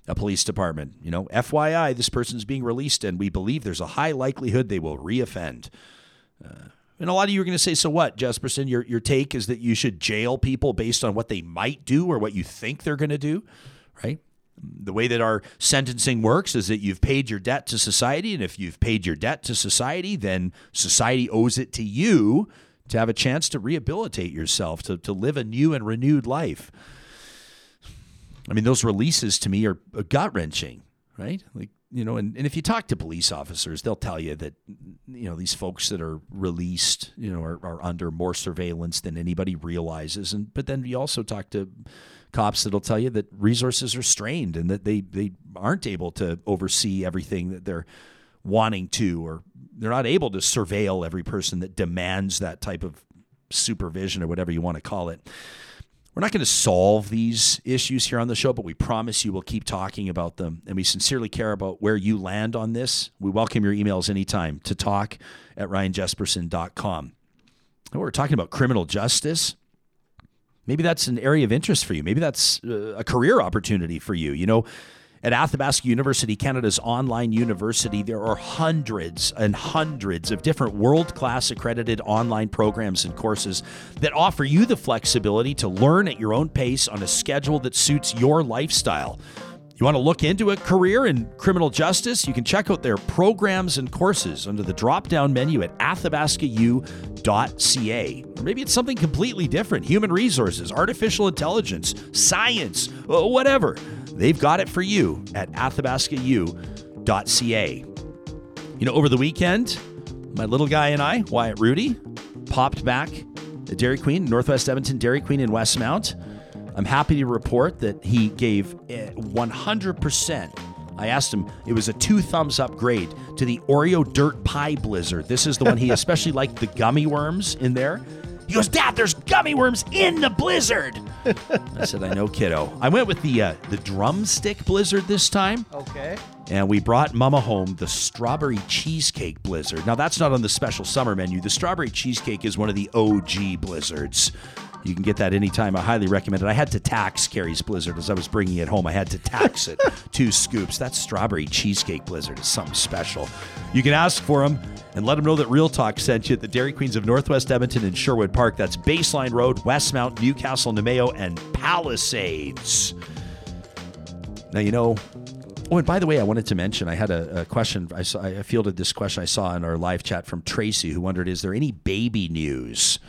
a police department, you know, FYI, this person's being released, and we believe there's a high likelihood they will reoffend. Uh, and a lot of you are going to say, so what, Jespersen? Your your take is that you should jail people based on what they might do or what you think they're going to do, right? The way that our sentencing works is that you've paid your debt to society. And if you've paid your debt to society, then society owes it to you to have a chance to rehabilitate yourself, to, to live a new and renewed life. I mean, those releases to me are gut wrenching, right? Like, you know, and, and if you talk to police officers, they'll tell you that, you know, these folks that are released, you know, are, are under more surveillance than anybody realizes. And, but then you also talk to cops that'll tell you that resources are strained and that they, they aren't able to oversee everything that they're wanting to, or they're not able to surveil every person that demands that type of supervision or whatever you want to call it. We're not going to solve these issues here on the show, but we promise you we'll keep talking about them. And we sincerely care about where you land on this. We welcome your emails anytime to talk at ryanjespersen.com. And we're talking about criminal justice. Maybe that's an area of interest for you. Maybe that's uh, a career opportunity for you. You know, at Athabasca University, Canada's online university, there are hundreds and hundreds of different world class accredited online programs and courses that offer you the flexibility to learn at your own pace on a schedule that suits your lifestyle. You want to look into a career in criminal justice? You can check out their programs and courses under the drop down menu at athabascau.ca. Or maybe it's something completely different human resources, artificial intelligence, science, uh, whatever. They've got it for you at athabascau.ca. You know, over the weekend, my little guy and I, Wyatt Rudy, popped back at Dairy Queen, Northwest Edmonton Dairy Queen in Westmount. I'm happy to report that he gave 100%. Eh, I asked him, it was a two thumbs up grade to the Oreo Dirt Pie Blizzard. This is the one he especially liked the gummy worms in there. He goes, Dad, there's gummy worms in the blizzard. I said, I know, kiddo. I went with the uh, the drumstick blizzard this time. Okay. And we brought Mama home the strawberry cheesecake blizzard. Now that's not on the special summer menu. The strawberry cheesecake is one of the OG blizzards. You can get that anytime. I highly recommend it. I had to tax Carrie's Blizzard as I was bringing it home. I had to tax it two scoops. That strawberry cheesecake Blizzard is something special. You can ask for them and let them know that Real Talk sent you at the Dairy Queens of Northwest Edmonton and Sherwood Park. That's Baseline Road, Westmount, Newcastle, Namao, and Palisades. Now, you know, Oh, and by the way, I wanted to mention I had a, a question. I, saw, I fielded this question I saw in our live chat from Tracy, who wondered, "Is there any baby news?"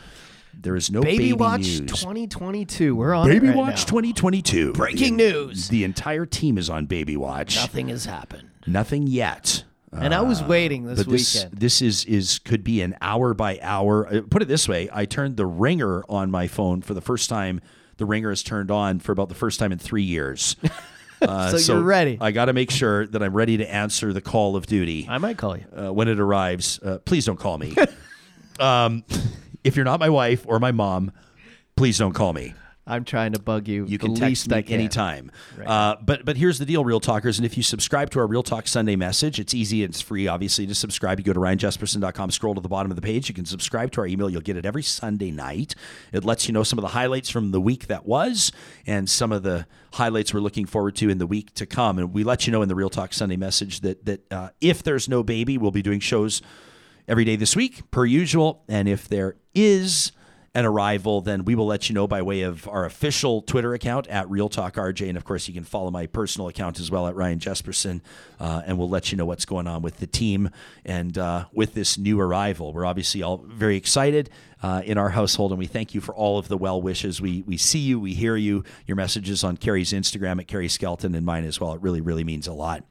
There is no Baby, baby Watch news. 2022. We're on Baby right Watch now. 2022. Breaking the, news. The entire team is on Baby Watch. Nothing has happened. Nothing yet. And I was uh, waiting this but this, weekend. This is is could be an hour by hour. Uh, put it this way: I turned the ringer on my phone for the first time. The ringer is turned on for about the first time in three years. Uh, so, so, you're ready. I got to make sure that I'm ready to answer the call of duty. I might call you uh, when it arrives. Uh, please don't call me. um, if you're not my wife or my mom, please don't call me. I'm trying to bug you. You can text me anytime. Right. Uh, but but here's the deal, Real Talkers. And if you subscribe to our Real Talk Sunday message, it's easy and it's free, obviously, to subscribe. You go to ryanjespersen.com, scroll to the bottom of the page. You can subscribe to our email. You'll get it every Sunday night. It lets you know some of the highlights from the week that was and some of the highlights we're looking forward to in the week to come. And we let you know in the Real Talk Sunday message that that uh, if there's no baby, we'll be doing shows every day this week, per usual. And if there is an arrival, then we will let you know by way of our official Twitter account at Real Talk RJ, and of course you can follow my personal account as well at Ryan Jespersen, uh, and we'll let you know what's going on with the team and uh, with this new arrival. We're obviously all very excited uh, in our household, and we thank you for all of the well wishes. We we see you, we hear you. Your messages on Carrie's Instagram at Carrie Skelton and mine as well. It really really means a lot.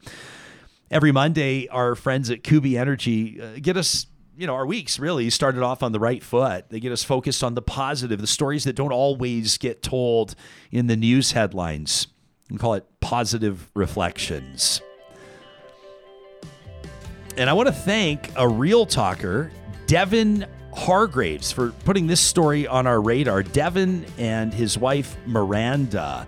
Every Monday, our friends at Kuby Energy uh, get us you know, our weeks really started off on the right foot. They get us focused on the positive, the stories that don't always get told in the news headlines. We call it positive reflections. And I want to thank a real talker, Devin Hargraves, for putting this story on our radar. Devin and his wife, Miranda,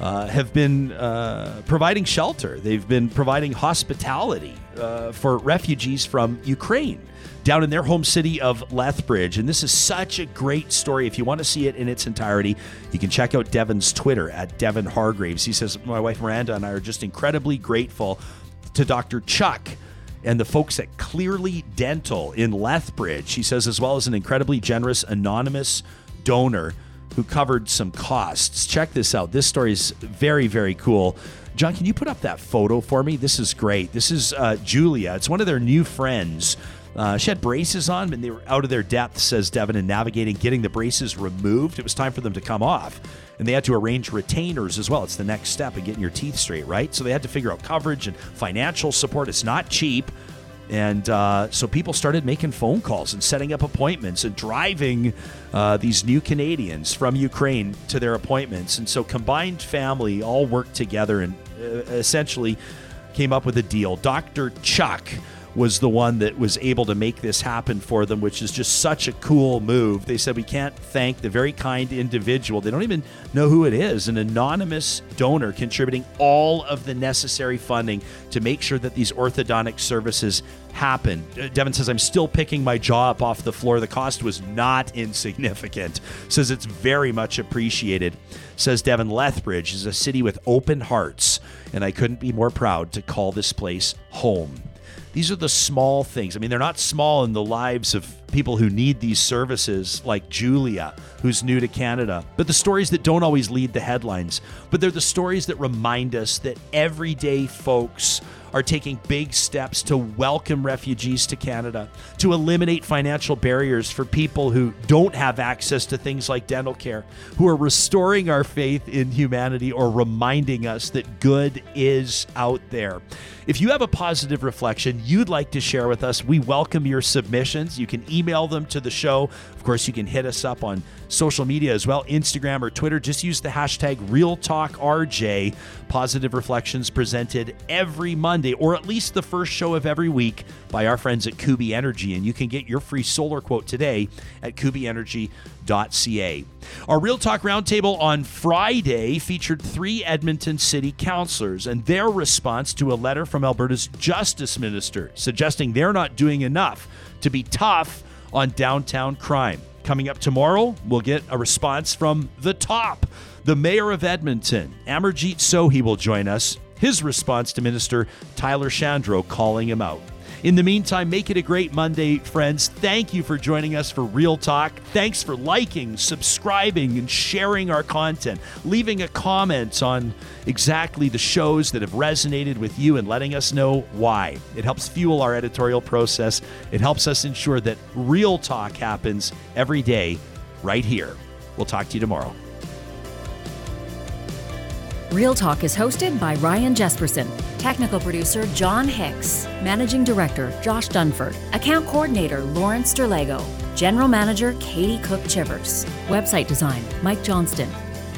uh, have been uh, providing shelter. They've been providing hospitality uh, for refugees from Ukraine down in their home city of Lethbridge. And this is such a great story. If you want to see it in its entirety, you can check out Devin's Twitter at Devin Hargraves. He says, My wife Miranda and I are just incredibly grateful to Dr. Chuck and the folks at Clearly Dental in Lethbridge. He says, as well as an incredibly generous anonymous donor who covered some costs. Check this out. This story is very, very cool. John, can you put up that photo for me? This is great. This is uh, Julia. It's one of their new friends Uh, she had braces on, and they were out of their depth, says Devin, in navigating getting the braces removed. It was time for them to come off. And they had to arrange retainers as well. It's the next step in getting your teeth straight, right? So they had to figure out coverage and financial support. It's not cheap. And uh, so people started making phone calls and setting up appointments and driving uh, these new Canadians from Ukraine to their appointments. And so combined family all worked together and uh, essentially came up with a deal. Dr. Chuck was the one that was able to make this happen for them, which is just such a cool move. They said, We can't thank the very kind individual. They don't even know who it is an anonymous donor contributing all of the necessary funding to make sure that these orthodontic services happen. Uh, Devin says, I'm still picking my jaw up off the floor. The cost was not insignificant. Says it's very much appreciated. Says Devin Lethbridge is a city with open hearts, and I couldn't be more proud to call this place home. These are the small things. I mean, they're not small in the lives of people who need these services, like Julia, who's new to Canada, but the stories that don't always lead the headlines. But they're the stories that remind us that everyday folks are taking big steps to welcome refugees to Canada, to eliminate financial barriers for people who don't have access to things like dental care, who are restoring our faith in humanity or reminding us that good is out there. If you have a positive reflection you'd like to share with us, we welcome your submissions. You can email them to the show. Of course, you can hit us up on social media as well Instagram or Twitter. Just use the hashtag RealTalkRJ. Positive reflections presented every Monday, or at least the first show of every week, by our friends at Kuby Energy. And you can get your free solar quote today at kubyenergy.ca. Our Real Talk Roundtable on Friday featured three Edmonton City councilors and their response to a letter from Alberta's Justice Minister suggesting they're not doing enough to be tough on downtown crime. Coming up tomorrow, we'll get a response from the top. The mayor of Edmonton, Amarjeet Sohi, will join us. His response to Minister Tyler Shandro calling him out. In the meantime, make it a great Monday, friends. Thank you for joining us for Real Talk. Thanks for liking, subscribing, and sharing our content, leaving a comment on exactly the shows that have resonated with you and letting us know why. It helps fuel our editorial process. It helps us ensure that Real Talk happens every day right here. We'll talk to you tomorrow. Real Talk is hosted by Ryan Jespersen, technical producer John Hicks, managing director Josh Dunford, account coordinator Lawrence Sterlego, general manager Katie Cook Chivers, website design Mike Johnston,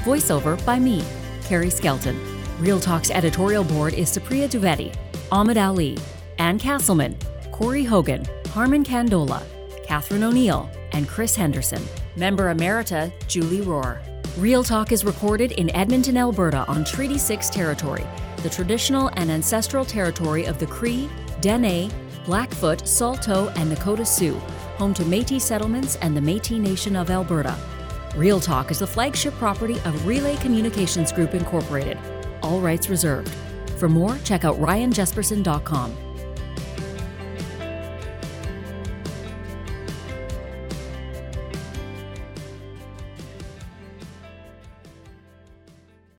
voiceover by me, Carrie Skelton. Real Talk's editorial board is Supriya Dwivedi, Ahmed Ali, Ann Castleman, Corey Hogan, Harmon Candola, Catherine O'Neill, and Chris Henderson. Member Emerita Julie Rohr. Real Talk is recorded in Edmonton, Alberta on Treaty 6 territory, the traditional and ancestral territory of the Cree, Dene, Blackfoot, Saulteaux, and Nakota Sioux, home to Metis settlements and the Metis Nation of Alberta. Real Talk is the flagship property of Relay Communications Group Incorporated. All rights reserved. For more, check out ryanjespersen.com.